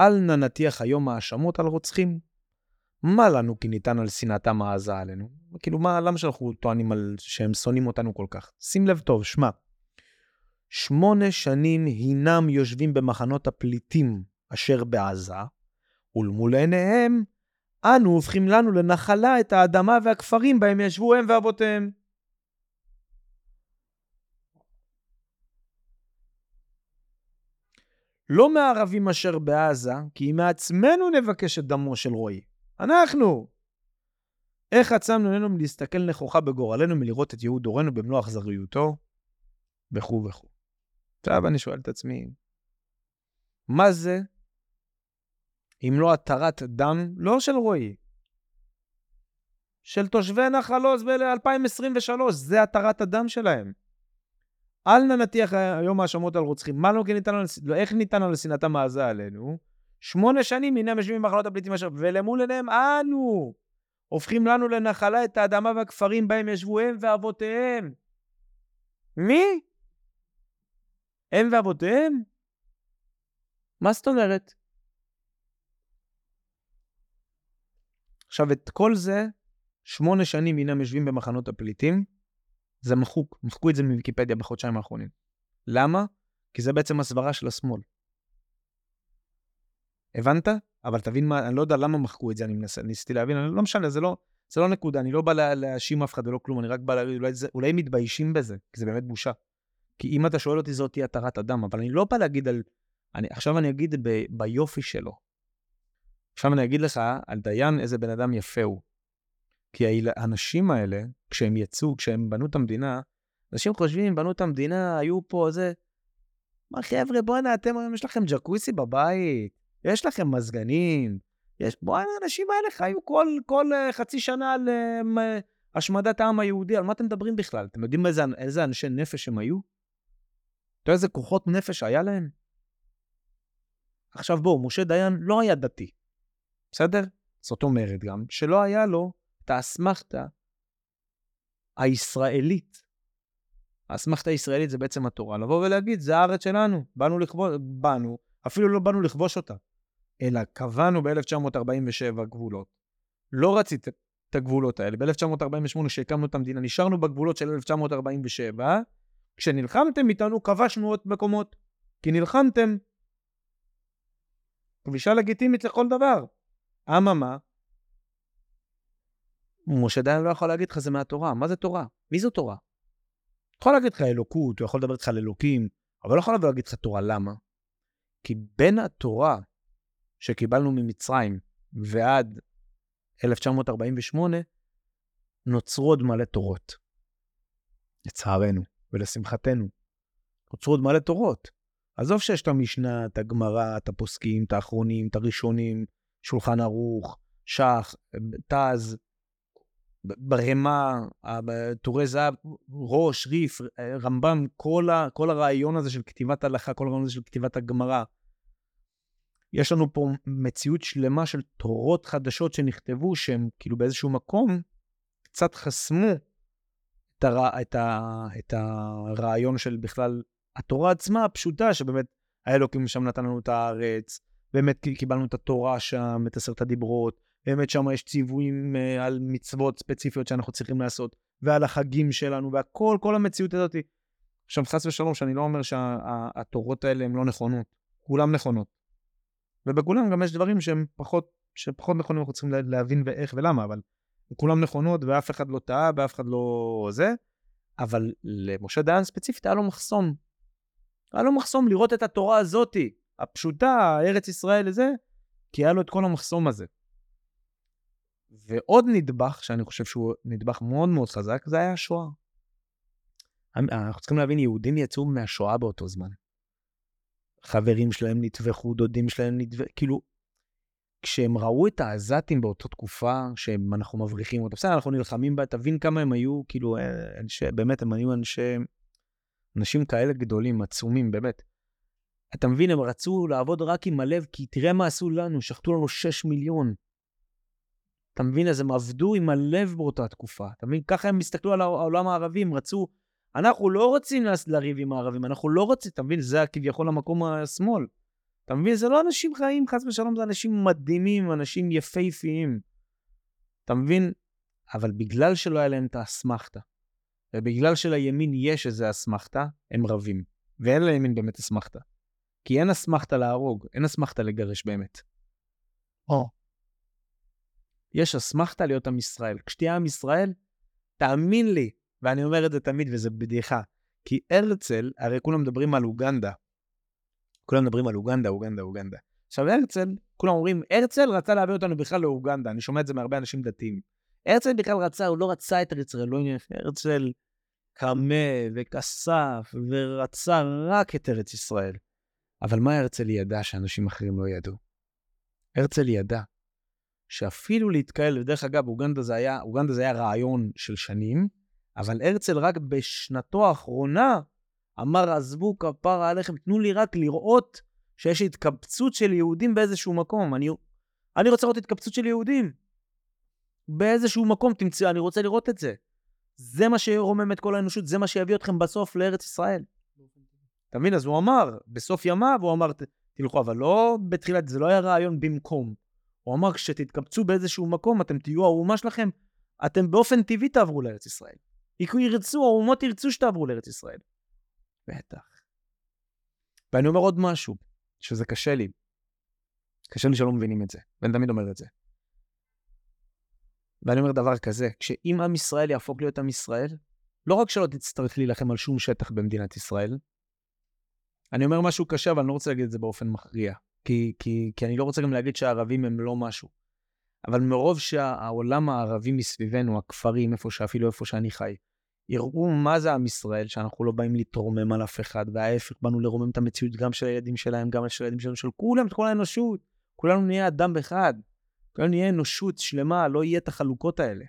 אל נא נטיח היום האשמות על רוצחים. מה לנו כי ניתן על שנאתם העזה עלינו? כאילו, מה, למה שאנחנו טוענים על שהם שונאים אותנו כל כך? שים לב טוב, שמע. שמונה שנים הינם יושבים במחנות הפליטים אשר בעזה, ולמול עיניהם אנו הופכים לנו לנחלה את האדמה והכפרים בהם ישבו הם ואבותיהם. לא מהערבים אשר בעזה, כי אם מעצמנו נבקש את דמו של רועי. אנחנו! איך עצמנו עלינו מלהסתכל נכוחה בגורלנו, מלראות את ייעוד דורנו במלוא אכזריותו, וכו' וכו'. עכשיו אני שואל את עצמי, מה זה אם לא התרת דם, לא של רועי, של תושבי נחל עוז ב-2023, זה התרת הדם שלהם. אל נא נטיח היום האשמות על רוצחים. מה לא כן ניתן. לא, איך ניתן על שנאתם מעזה עלינו? שמונה שנים הנה יושבים במחלות הפליטים אשר... ולמול עיניהם אנו הופכים לנו לנחלה את האדמה והכפרים בהם ישבו הם ואבותיהם. מי? הם ואבותיהם? מה זאת אומרת? עכשיו, את כל זה, שמונה שנים הנה יושבים במחנות הפליטים, זה מחוק, מחקו את זה מוויקיפדיה בחודשיים האחרונים. למה? כי זה בעצם הסברה של השמאל. הבנת? אבל תבין מה, אני לא יודע למה מחקו את זה, אני מנסה, ניסיתי להבין, אני, לא משנה, זה לא, זה לא נקודה, אני לא בא לה, להאשים אף אחד ולא כלום, אני רק בא להגיד, אולי, זה, אולי מתביישים בזה, כי זה באמת בושה. כי אם אתה שואל אותי, זאת תהיה התרת אדם, אבל אני לא בא להגיד על... אני, עכשיו אני אגיד ב, ביופי שלו. עכשיו אני אגיד לך על דיין איזה בן אדם יפה הוא. כי האנשים האלה, כשהם יצאו, כשהם בנו את המדינה, אנשים חושבים, בנו את המדינה, היו פה זה... מה חבר'ה, בואנה, אתם היום יש לכם ג'קוסי בבית, יש לכם מזגנים, יש... בואנה, האנשים האלה חיו כל, כל uh, חצי שנה על uh, השמדת העם היהודי, על מה אתם מדברים בכלל? אתם יודעים איזה, איזה אנשי נפש הם היו? אתה יודע איזה כוחות נפש היה להם? עכשיו בואו, משה דיין לא היה דתי, בסדר? זאת אומרת גם שלא היה לו את האסמכתה הישראלית. האסמכתה הישראלית זה בעצם התורה. לבוא ולהגיד, זה הארץ שלנו, באנו לכבוש, באנו, אפילו לא באנו לכבוש אותה, אלא קבענו ב-1947 גבולות. לא רצית את הגבולות האלה. ב-1948, כשהקמנו את המדינה, נשארנו בגבולות של 1947, כשנלחמתם איתנו, כבשנו עוד מקומות. כי נלחמתם. כבישה לגיטימית לכל דבר. אממה, משה דיין לא יכול להגיד לך זה מהתורה. מה זה תורה? מי זו תורה? יכול להגיד לך אלוקות, הוא יכול לדבר איתך על אלוקים, אבל לא יכול להגיד לך תורה. למה? כי בין התורה שקיבלנו ממצרים ועד 1948, נוצרו עוד מלא תורות. לצערנו. ולשמחתנו. נוצרו עוד מלא תורות. עזוב שיש את המשנה, את הגמרא, את הפוסקים, את האחרונים, את הראשונים, שולחן ערוך, שח, תז, ברמה, טורי זהב, ראש, ריף, רמב"ם, כל, ה, כל הרעיון הזה של כתיבת הלכה, כל הרעיון הזה של כתיבת הגמרא. יש לנו פה מציאות שלמה של תורות חדשות שנכתבו, שהם כאילו באיזשהו מקום קצת חסמו הר... את, ה... את הרעיון של בכלל התורה עצמה הפשוטה, שבאמת האלוקים שם נתן לנו את הארץ, באמת קיבלנו את התורה שם, את עשרת הדיברות, באמת שם יש ציוויים uh, על מצוות ספציפיות שאנחנו צריכים לעשות, ועל החגים שלנו, והכל, כל המציאות הזאת. עכשיו, חס ושלום, שאני לא אומר שהתורות שה... האלה הן לא נכונות, כולן נכונות. ובכולם גם יש דברים שהם פחות, שפחות נכונים, אנחנו צריכים להבין ואיך ולמה, אבל כולם נכונות ואף אחד לא טעה ואף אחד לא זה, אבל למשה דיין ספציפית היה לו מחסום. היה לו מחסום לראות את התורה הזאתי, הפשוטה, ארץ ישראל לזה, כי היה לו את כל המחסום הזה. ועוד נדבך, שאני חושב שהוא נדבך מאוד מאוד חזק, זה היה השואה. אנחנו צריכים להבין, יהודים יצאו מהשואה באותו זמן. חברים שלהם נטבחו, דודים שלהם נטבחו, כאילו, כשהם ראו את העזתים באותה תקופה, שאנחנו מבריחים אותם, בסדר, אנחנו נלחמים בה, תבין כמה הם היו, כאילו, אה, אנשי, באמת, הם היו אנשי, אנשים כאלה גדולים, עצומים, באמת. אתה מבין, הם רצו לעבוד רק עם הלב, כי תראה מה עשו לנו, שחטו לנו 6 מיליון. אתה מבין, אז הם עבדו עם הלב באותה תקופה. אתה מבין, ככה הם הסתכלו על העולם הערבי, הם רצו, אנחנו לא רוצים לריב עם הערבים, אנחנו לא רוצים, אתה מבין, זה כביכול המקום השמאל. אתה מבין? זה לא אנשים חיים, חס ושלום, זה אנשים מדהימים, אנשים יפהפיים. אתה מבין? אבל בגלל שלא היה להם את האסמכתה, ובגלל שלימין יש איזה אסמכתה, הם רבים. ואין לימין באמת אסמכתה. כי אין אסמכתה להרוג, אין אסמכתה לגרש באמת. או. יש אסמכתה להיות עם ישראל. כשתהיה עם ישראל, תאמין לי, ואני אומר את זה תמיד, וזה בדיחה, כי הרצל, הרי כולם מדברים על אוגנדה, כולם מדברים על אוגנדה, אוגנדה, אוגנדה. עכשיו הרצל, כולם אומרים, הרצל רצה להביא אותנו בכלל לאוגנדה, אני שומע את זה מהרבה אנשים דתיים. הרצל בכלל רצה, הוא לא רצה את ארץ לא הרצל קמה וכסף ורצה רק את ארץ ישראל. אבל מה הרצל ידע שאנשים אחרים לא ידעו? הרצל ידע שאפילו להתקהל, ודרך אגב, אוגנדה זה היה, אוגנדה זה היה רעיון של שנים, אבל הרצל רק בשנתו האחרונה אמר, עזבו כפרה עליכם, תנו לי רק לראות שיש התקבצות של יהודים באיזשהו מקום. אני, אני רוצה לראות התקבצות של יהודים. באיזשהו מקום תמצא, אני רוצה לראות את זה. זה מה שירומם את כל האנושות, זה מה שיביא אתכם בסוף לארץ ישראל. אתה מבין? אז הוא אמר, בסוף ימיו הוא אמר, תלכו, אבל לא בתחילת, זה לא היה רעיון במקום. הוא אמר, כשתתקבצו באיזשהו מקום, אתם תהיו האומה שלכם, אתם באופן טבעי תעברו לארץ ישראל. ירצו, האומות ירצו שתעברו לארץ ישראל. בטח. ואני אומר עוד משהו, שזה קשה לי. קשה לי שלא מבינים את זה, ואני תמיד אומר את זה. ואני אומר דבר כזה, כשאם עם ישראל יהפוך להיות עם ישראל, לא רק שלא תצטרך להילחם על שום שטח במדינת ישראל, אני אומר משהו קשה, אבל אני לא רוצה להגיד את זה באופן מכריע, כי, כי, כי אני לא רוצה גם להגיד שהערבים הם לא משהו. אבל מרוב שהעולם הערבי מסביבנו, הכפרים, איפה שאפילו איפה שאני חי, יראו מה זה עם ישראל, שאנחנו לא באים להתרומם על אף אחד, וההפך, באנו לרומם את המציאות גם של הילדים שלהם, גם של הילדים שלנו, של כולם, את כל האנושות. כולנו נהיה אדם אחד. כולנו נהיה אנושות שלמה, לא יהיה את החלוקות האלה.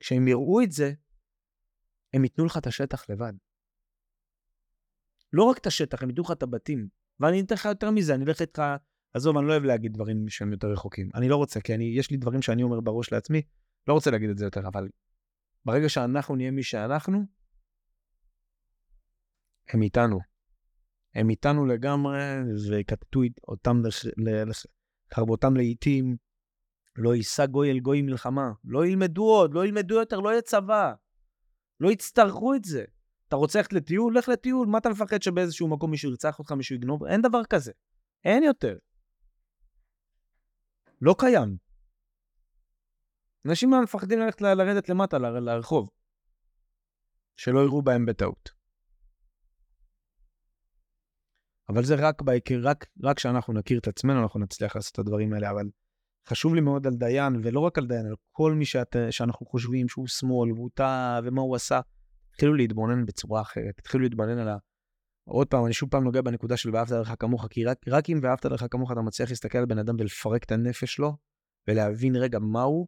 כשהם יראו את זה, הם ייתנו לך את השטח לבד. לא רק את השטח, הם ייתנו לך את הבתים. ואני אתן לך יותר מזה, אני אלך איתך, עזוב, אני לא אוהב להגיד דברים שהם יותר רחוקים. אני לא רוצה, כי אני, יש לי דברים שאני אומר בראש לעצמי, לא רוצה להגיד את זה יותר, אבל ברגע שאנחנו נהיה מי שאנחנו, הם איתנו. הם איתנו לגמרי, וכתתו אותם לחרבותם לעיתים, לא יישא גוי אל גוי מלחמה. לא ילמדו עוד, לא ילמדו יותר, לא יהיה צבא. לא יצטרכו את זה. אתה רוצה ללכת לטיול? לך לטיול. מה אתה מפחד שבאיזשהו מקום מישהו ירצח אותך, מישהו יגנוב? אין דבר כזה. אין יותר. לא קיים. אנשים מפחדים ללכת לרדת למטה, לרחוב. שלא יראו בהם בטעות. אבל זה רק בהכיר, רק, רק כשאנחנו נכיר את עצמנו, אנחנו נצליח לעשות את הדברים האלה, אבל חשוב לי מאוד על דיין, ולא רק על דיין, על כל מי שאת, שאנחנו חושבים שהוא שמאל, והוא טעה, ומה הוא עשה. התחילו להתבונן בצורה אחרת, התחילו להתבונן על ה... עוד פעם, אני שוב פעם נוגע בנקודה של ואהבת לך כמוך, כי רק, רק אם ואהבת לך כמוך אתה מצליח להסתכל על בן אדם ולפרק את הנפש שלו, ולהבין רגע מה הוא,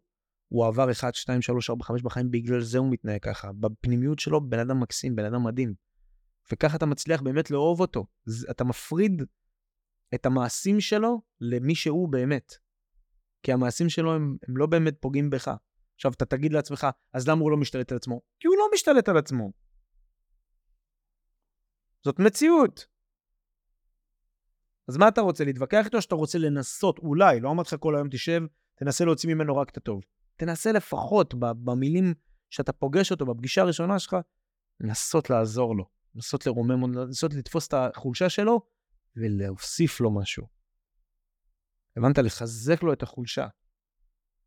הוא עבר 1, 2, 3, 4, 5 בחיים, בגלל זה הוא מתנהג ככה. בפנימיות שלו, בן אדם מקסים, בן אדם מדהים. וככה אתה מצליח באמת לאהוב אותו. אתה מפריד את המעשים שלו למי שהוא באמת. כי המעשים שלו הם, הם לא באמת פוגעים בך. עכשיו, אתה תגיד לעצמך, אז למה הוא לא משתלט על עצמו? כי הוא לא משתלט על עצמו. זאת מציאות. אז מה אתה רוצה, להתווכח איתו, או שאתה רוצה לנסות, אולי, לא אמרתי לך כל היום תשב, תנסה להוציא ממנו רק את הטוב. תנסה לפחות במילים שאתה פוגש אותו, בפגישה הראשונה שלך, לנסות לעזור לו, לנסות לרומם, לנסות לתפוס את החולשה שלו ולהוסיף לו משהו. הבנת? לחזק לו את החולשה.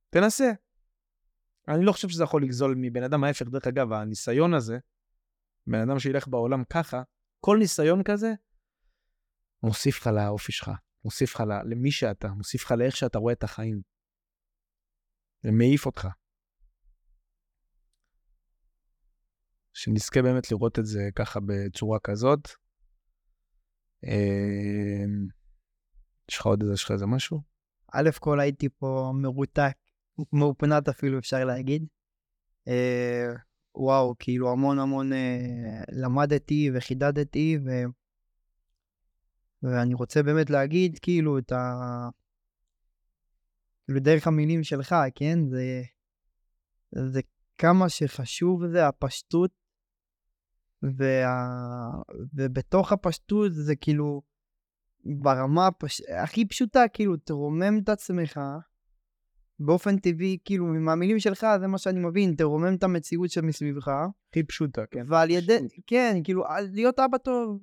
תנסה. אני לא חושב שזה יכול לגזול מבן אדם, ההפך, דרך אגב, הניסיון הזה, בן אדם שילך בעולם ככה, כל ניסיון כזה, מוסיף לך לאופי שלך, מוסיף לך למי שאתה, מוסיף לך לאיך שאתה רואה את החיים. זה מעיף אותך. שנזכה באמת לראות את זה ככה בצורה כזאת. אמ, יש לך עוד יש לך איזה משהו? א' כל הייתי פה מרותק, מאופנת אפילו אפשר להגיד. אה, וואו, כאילו המון המון אה, למדתי וחידדתי, ו... ואני רוצה באמת להגיד כאילו את ה... כאילו דרך המילים שלך, כן? זה, זה כמה שחשוב זה הפשטות, וה... ובתוך הפשטות זה כאילו ברמה הפש... הכי פשוטה, כאילו תרומם את עצמך באופן טבעי, כאילו מהמילים שלך זה מה שאני מבין, תרומם את המציאות שמסביבך. הכי פשוטה, כן. ועל ידי, כן, כאילו להיות אבא טוב.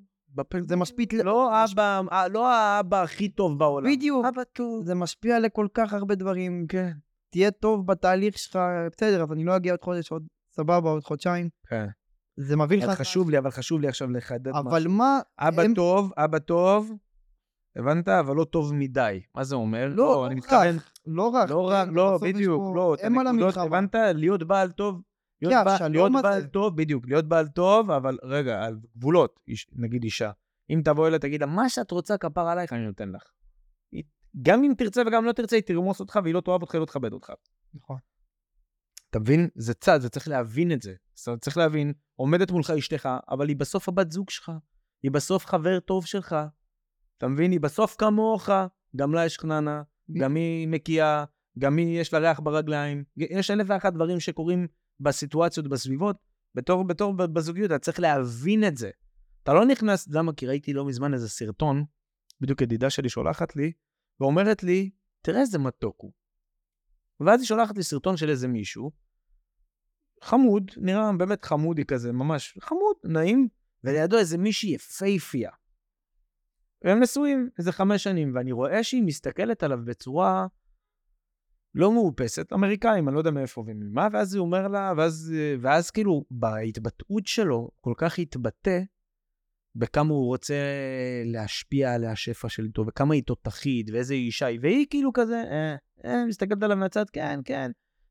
זה משפיע... לא אבא, אה, לא האבא הכי טוב בעולם. בדיוק. אבא טוב. זה משפיע לכל כך הרבה דברים. כן. תהיה טוב בתהליך שלך, בסדר, אז אני לא אגיע עוד חודש, עוד סבבה, עוד חודשיים. כן. זה מביא לך... חשוב לי, אבל חשוב לי עכשיו לחדד משהו. אבל מה... אבא הם... טוב, אבא טוב, הבנת? אבל לא טוב מדי. מה זה אומר? לא, לא אני מתכוון... לא רק. לא רק, לא, בדיוק, לא. על המלחמה. הבנת? להיות בעל טוב. להיות, בעל, להיות בעל טוב, בדיוק, להיות בעל טוב, אבל רגע, על גבולות, נגיד אישה. אם תבוא אליה, תגיד לה, מה שאת רוצה, כפר עלייך, אני נותן לך. גם אם תרצה וגם לא תרצה, היא תרמוס אותך והיא לא תאהב אותך, היא לא תכבד אותך. נכון. אתה מבין? זה צד, זה צריך להבין את זה. זאת אומרת, צריך להבין, עומדת מולך אשתך, אבל היא בסוף הבת זוג שלך. היא בסוף חבר טוב שלך. אתה מבין? היא בסוף כמוך, גם לה יש חננה, גם היא מקיאה, גם היא יש לה ריח ברגליים. יש אלף ואחת דברים שקורים בסיטואציות, בסביבות. בתור, בתור בזוגיות, אתה צריך להבין את זה. אתה לא נכנס, למה? כי ראיתי לא מזמן איזה סרטון, בדיוק ידידה שלי שולחת לי, ואומרת לי, תראה איזה מתוק הוא. ואז היא שולחת לי סרטון של איזה מישהו, חמוד, נראה באמת חמודי כזה, ממש חמוד, נעים, ולידו איזה מישהי יפייפייה. והם נשואים איזה חמש שנים, ואני רואה שהיא מסתכלת עליו בצורה לא מאופסת, אמריקאים, אני לא יודע מאיפה וממה, ואז הוא אומר לה, ואז, ואז כאילו, בהתבטאות שלו, כל כך התבטא בכמה הוא רוצה להשפיע על השפע של איתו, וכמה היא תותחית, ואיזה אישה היא, והיא כאילו כזה, אה, אה, מסתכלת עליו מהצד, כן, כן.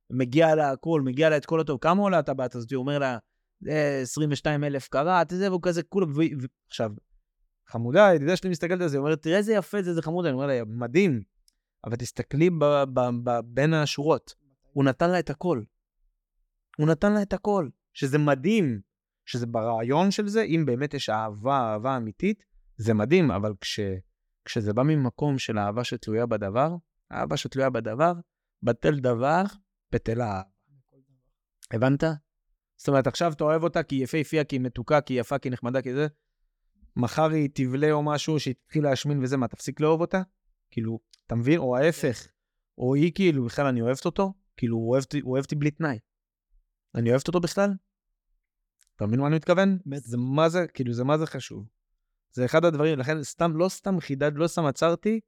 מגיע לה הכל, מגיע לה את כל הטוב. כמה עולה הטבעת הזאת? הוא אומר לה, 22 אלף קראט, זה, והוא כזה, כולם, ועכשיו, חמודה, ידידה שלי מסתכלת על זה, היא אומרת, תראה איזה יפה זה, איזה חמודה. אני אומר לה, מדהים, אבל תסתכלי ב, ב, ב, בין השורות. הוא נתן לה את הכל. הוא נתן לה את הכל, שזה מדהים, שזה ברעיון של זה, אם באמת יש אהבה, אהבה אמיתית, זה מדהים, אבל כש, כשזה בא ממקום של אהבה שתלויה בדבר, אהבה שתלויה בדבר, בטל דבר, בטלה. הבנת? זאת אומרת, עכשיו אתה אוהב אותה כי היא יפהפייה, כי היא מתוקה, כי היא יפה, כי היא נחמדה, כי זה... מחר היא תבלה או משהו, שהיא תתחיל להשמין וזה, מה, תפסיק לאהוב אותה? כאילו, אתה מבין? או ההפך. או היא כאילו, בכלל אני אוהבת אותו? כאילו, הוא אוהב אותי בלי תנאי. אני אוהבת אותו בכלל? אתה מבין מה אני מתכוון? זה מה זה, כאילו, זה מה זה חשוב. זה אחד הדברים, לכן סתם, לא סתם חידד, לא סתם עצרתי.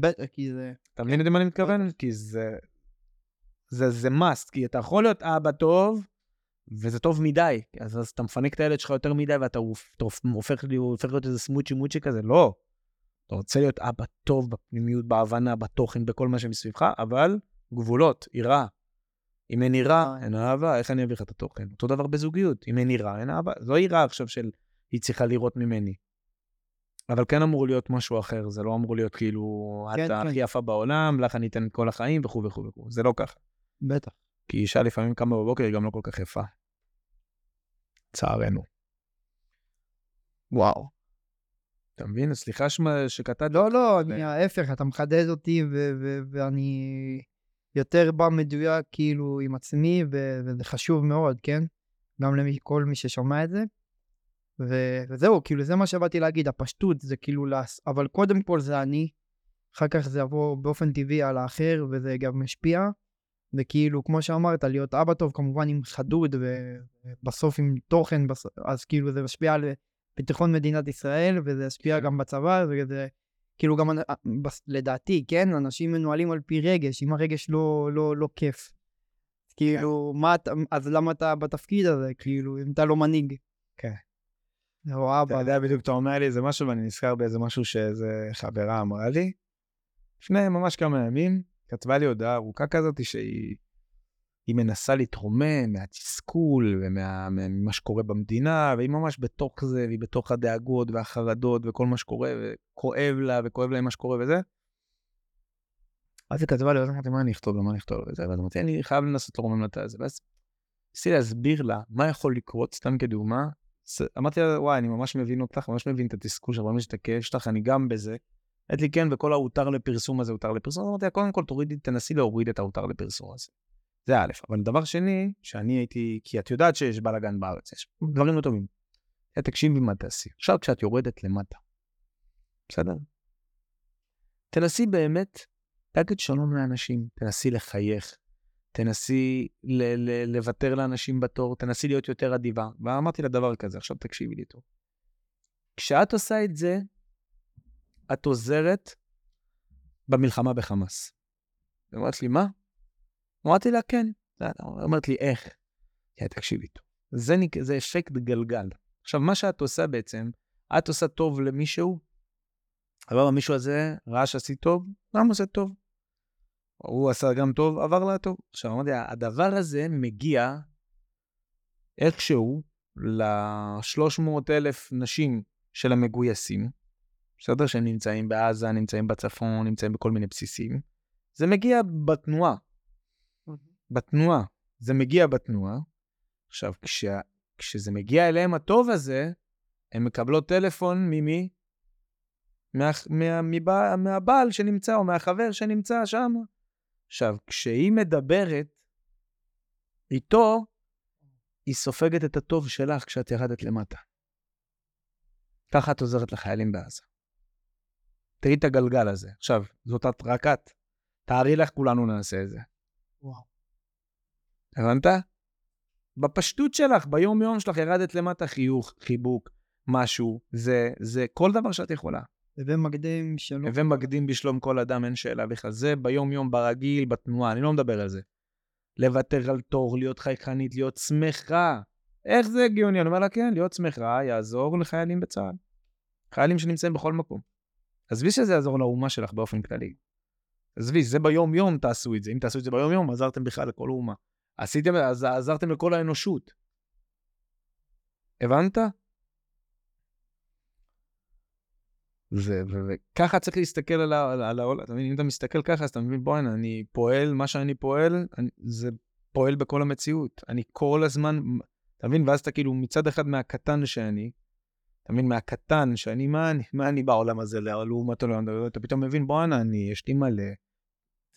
בטח, כי זה... אתה מבין למה אני מתכוון? כי זה... זה, זה must, כי אתה יכול להיות אבא טוב, וזה טוב מדי. אז, אז אתה מפנק את הילד שלך יותר מדי, ואתה הופך, הופך להיות איזה סמוצ'י מוצ'י כזה, לא. אתה רוצה להיות אבא טוב בפנימיות, בהבנה, בתוכן, בכל מה שמסביבך, אבל גבולות, יראה. אם אין יראה, אין אהבה, איך אני אביא לך את התוכן? אותו דבר בזוגיות, אם אין יראה, אין אהבה. זו יראה עכשיו של היא צריכה לראות ממני. אבל כן אמור להיות משהו אחר, זה לא אמור להיות כאילו, כן, את כן. הכי יפה בעולם, לך אני אתן את כל החיים וכו' וכו' וכו', זה לא ככה. בטח. כי אישה לפעמים קמה בבוקר, היא גם לא כל כך יפה. צערנו. וואו. אתה מבין? סליחה שקטעתי. לא, לא, אני ההפך, אתה מחדד אותי, ואני יותר בא מדויק כאילו עם עצמי, וזה חשוב מאוד, כן? גם לכל מי ששומע את זה. וזהו, כאילו, זה מה שבאתי להגיד, הפשטות זה כאילו, לס... אבל קודם כל זה אני, אחר כך זה יבוא באופן טבעי על האחר, וזה גם משפיע. וכאילו, כמו שאמרת, להיות אבא טוב, כמובן עם חדוד, ובסוף עם תוכן, בס... אז כאילו זה משפיע על ביטחון מדינת ישראל, וזה ישפיע גם בצבא, וזה כאילו גם, אה, לדעתי, כן, אנשים מנוהלים על פי רגש, אם הרגש לא, לא, לא כיף. כאילו, מה אתה, אז למה אתה בתפקיד הזה, כאילו, אם אתה לא מנהיג? כן. או אבא. אתה יודע בדיוק, אתה אומר לי איזה משהו, ואני נזכר באיזה משהו שאיזה חברה אמרה לי. לפני ממש כמה ימים, כתבה לי הודעה ארוכה כזאת שהיא מנסה להתרומם מהתסכול וממה שקורה במדינה, והיא ממש בתוך זה, והיא בתוך הדאגות והחרדות וכל מה שקורה, וכואב לה וכואב לה מה שקורה וזה. אז היא כתבה לי, אז אמרתי, מה אני אכתוב לה, מה אני אכתוב לה וזה, ואז אמרתי, אני חייב לנסות לרומם לה את זה. ואז ניסיתי להסביר לה מה יכול לקרות, סתם כדוגמה. אמרתי לה, וואי, אני ממש מבין אותך, ממש מבין את התסכול שלך, ממש את הכאב שלך, אני גם בזה. אמרת לי, כן, וכל ההותר לפרסום הזה הותר לפרסום. אמרתי לה, קודם כל, תורידי, תנסי להוריד את ההותר לפרסום הזה. זה א', אבל דבר שני, שאני הייתי, כי את יודעת שיש בלאגן בארץ, יש דברים לא טובים. תקשיבי מה תעשי. עכשיו כשאת יורדת למטה, בסדר? תנסי באמת להגיד שלום לאנשים, תנסי לחייך, תנסי לוותר לאנשים בתור, תנסי להיות יותר אדיבה. ואמרתי לה דבר כזה, עכשיו תקשיבי לי טוב. כשאת עושה את זה, את עוזרת במלחמה בחמאס. היא אומרת לי, מה? אמרתי לה, כן. אומרת לי, איך? כן, תקשיבי. זה, זה אפקט גלגל. עכשיו, מה שאת עושה בעצם, את עושה טוב למישהו, אבל המישהו הזה ראה שעשית טוב, גם עושה טוב. הוא עשה גם טוב, עבר לה טוב. עכשיו, אמרתי, הדבר הזה מגיע איכשהו ל-300 אלף נשים של המגויסים, בסדר? שהם נמצאים בעזה, נמצאים בצפון, נמצאים בכל מיני בסיסים. זה מגיע בתנועה. בתנועה. זה מגיע בתנועה. עכשיו, כש, כשזה מגיע אליהם הטוב הזה, הן מקבלות טלפון ממי? מה, מה, מה, מהבעל שנמצא או מהחבר שנמצא שם. עכשיו, כשהיא מדברת איתו, היא סופגת את הטוב שלך כשאת ירדת למטה. ככה את עוזרת לחיילים בעזה. תראי את הגלגל הזה. עכשיו, זאת את, רק את. תארי לך, כולנו נעשה את זה. וואו. הבנת? בפשטות שלך, ביום-יום שלך, ירדת למטה חיוך, חיבוק, משהו, זה, זה כל דבר שאת יכולה. הווה מקדים שלום. הווה מקדים בשלום כל אדם, אין שאלה בכלל. זה ביום-יום, ברגיל, בתנועה, אני לא מדבר על זה. לוותר על תור, להיות חייכנית, להיות שמחה. איך זה הגיוני? אני אומר לה, כן, להיות שמחה יעזור לחיילים בצה"ל. חיילים שנמצאים בכל מקום. עזבי שזה יעזור לאומה שלך באופן כללי. עזבי, זה ביום-יום תעשו את זה. אם תעשו את זה ביום-יום, עזרתם בכלל לכל אומה. עשיתם, אז עזרתם לכל האנושות. הבנת? וככה צריך להסתכל על, על העולם, אתה מבין, אם אתה מסתכל ככה, אז אתה מבין, בוא'נה, אני פועל, מה שאני פועל, אני, זה פועל בכל המציאות. אני כל הזמן, אתה מבין, ואז אתה כאילו מצד אחד מהקטן שאני, אתה מבין, מהקטן שאני, מה אני, מה אני בעולם הזה לעומת העולם, אתה פתאום מבין, בוא'נה, אני, יש לי מלא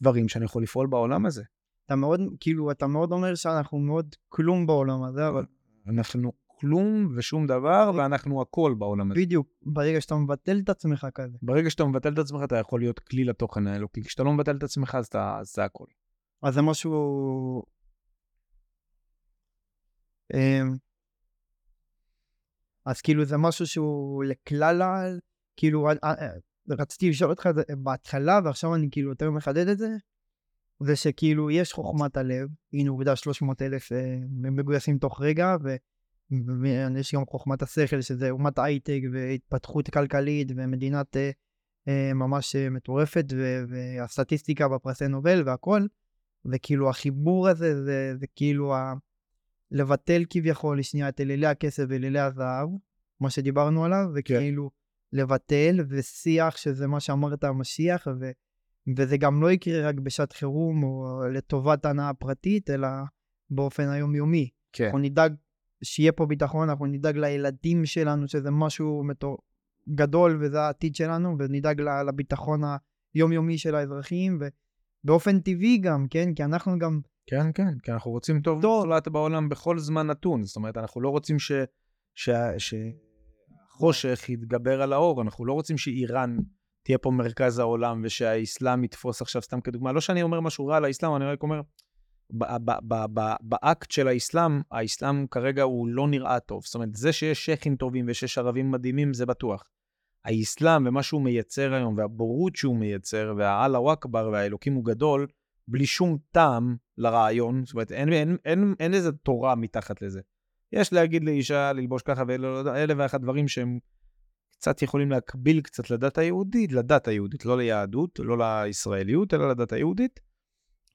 דברים שאני יכול לפעול בעולם הזה. אתה מאוד, כאילו, אתה מאוד אומר שאנחנו מאוד כלום בעולם הזה, אבל... אנחנו כלום ושום דבר, ואנחנו הכל בעולם הזה. בדיוק, ברגע שאתה מבטל את עצמך כזה. ברגע שאתה מבטל את עצמך, אתה יכול להיות כלי לתוכן האלוקי. כשאתה לא מבטל את עצמך, אז, אתה, אז זה הכל. אז זה משהו... אמ, אז כאילו זה משהו שהוא לכלל ה... כאילו אה, אה, רציתי לשאול אותך בהתחלה ועכשיו אני כאילו יותר מחדד את זה. זה שכאילו יש חוכמת הלב, הנה עובדה 300 אלף אה, מגויסים תוך רגע ויש גם חוכמת השכל שזה אומת הייטק והתפתחות כלכלית ומדינת אה, אה, ממש מטורפת והסטטיסטיקה בפרסי נובל והכל וכאילו החיבור הזה זה, זה כאילו ה... לבטל כביכול לשנייה את אלילי הכסף ואלילי הזהב, מה שדיברנו עליו, כן. וכאילו כן. לבטל ושיח שזה מה שאמרת המשיח ו... וזה גם לא יקרה רק בשעת חירום או לטובת הנאה פרטית, אלא באופן היומיומי. כן. אנחנו נדאג שיהיה פה ביטחון, אנחנו נדאג לילדים שלנו, שזה משהו מטור... גדול וזה העתיד שלנו, ונדאג לביטחון היומיומי של האזרחים, ובאופן טבעי גם, כן? כי אנחנו גם... כן, כן, כי אנחנו רוצים טוב מוחלט בעולם בכל זמן נתון. זאת אומרת, אנחנו לא רוצים ש... ש... שהחושך יתגבר על האור, אנחנו לא רוצים שאיראן תהיה פה מרכז העולם ושהאסלאם יתפוס עכשיו, סתם כדוגמה. לא שאני אומר משהו רע על האסלאם, אני רק אומר, באקט של האסלאם, האסלאם כרגע הוא לא נראה טוב. זאת אומרת, זה שיש שייחים טובים ושיש ערבים מדהימים, זה בטוח. האסלאם ומה שהוא מייצר היום, והבורות שהוא מייצר, והאללה אכבר והאלוקים הוא גדול, בלי שום טעם לרעיון, זאת אומרת, אין, אין, אין אין איזה תורה מתחת לזה. יש להגיד לאישה ללבוש ככה ואלה ואחת דברים שהם קצת יכולים להקביל קצת לדת היהודית, לדת היהודית, לא ליהדות, לא לישראליות, אלא לדת היהודית.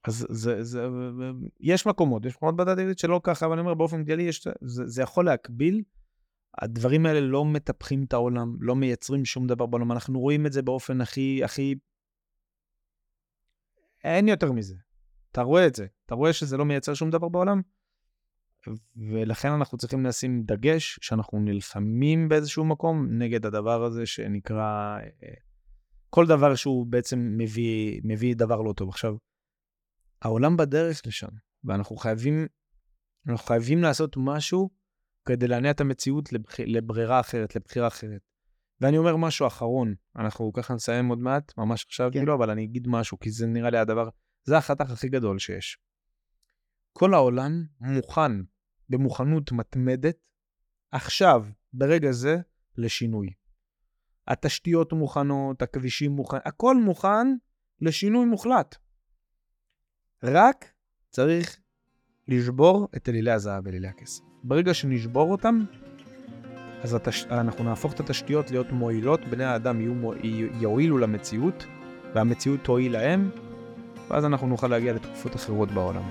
אז זה, זה, יש מקומות, יש מקומות בדת היהודית שלא ככה, אבל אני אומר באופן כללי, זה, זה יכול להקביל. הדברים האלה לא מטפחים את העולם, לא מייצרים שום דבר בעולם. אנחנו רואים את זה באופן הכי, הכי... אין יותר מזה. אתה רואה את זה. אתה רואה שזה לא מייצר שום דבר בעולם, ולכן אנחנו צריכים לשים דגש שאנחנו נלחמים באיזשהו מקום נגד הדבר הזה שנקרא... אה, כל דבר שהוא בעצם מביא, מביא דבר לא טוב. עכשיו, העולם בדרך לשם, ואנחנו חייבים, אנחנו חייבים לעשות משהו כדי להניע את המציאות לבח... לברירה אחרת, לבחירה אחרת. ואני אומר משהו אחרון, אנחנו ככה נסיים עוד מעט, ממש עכשיו, כן. כאילו, אבל אני אגיד משהו, כי זה נראה לי הדבר, זה החתך הכי גדול שיש. כל העולם מוכן, במוכנות מתמדת, עכשיו, ברגע זה, לשינוי. התשתיות מוכנות, הכבישים מוכנים, הכל מוכן לשינוי מוחלט. רק צריך לשבור את אלילי הזהב ואלילי הכסף. ברגע שנשבור אותם, אז התש... אנחנו נהפוך את התשתיות להיות מועילות, בני האדם יהיו מו... יועילו למציאות, והמציאות תועיל להם, ואז אנחנו נוכל להגיע לתקופות אחרות בעולם.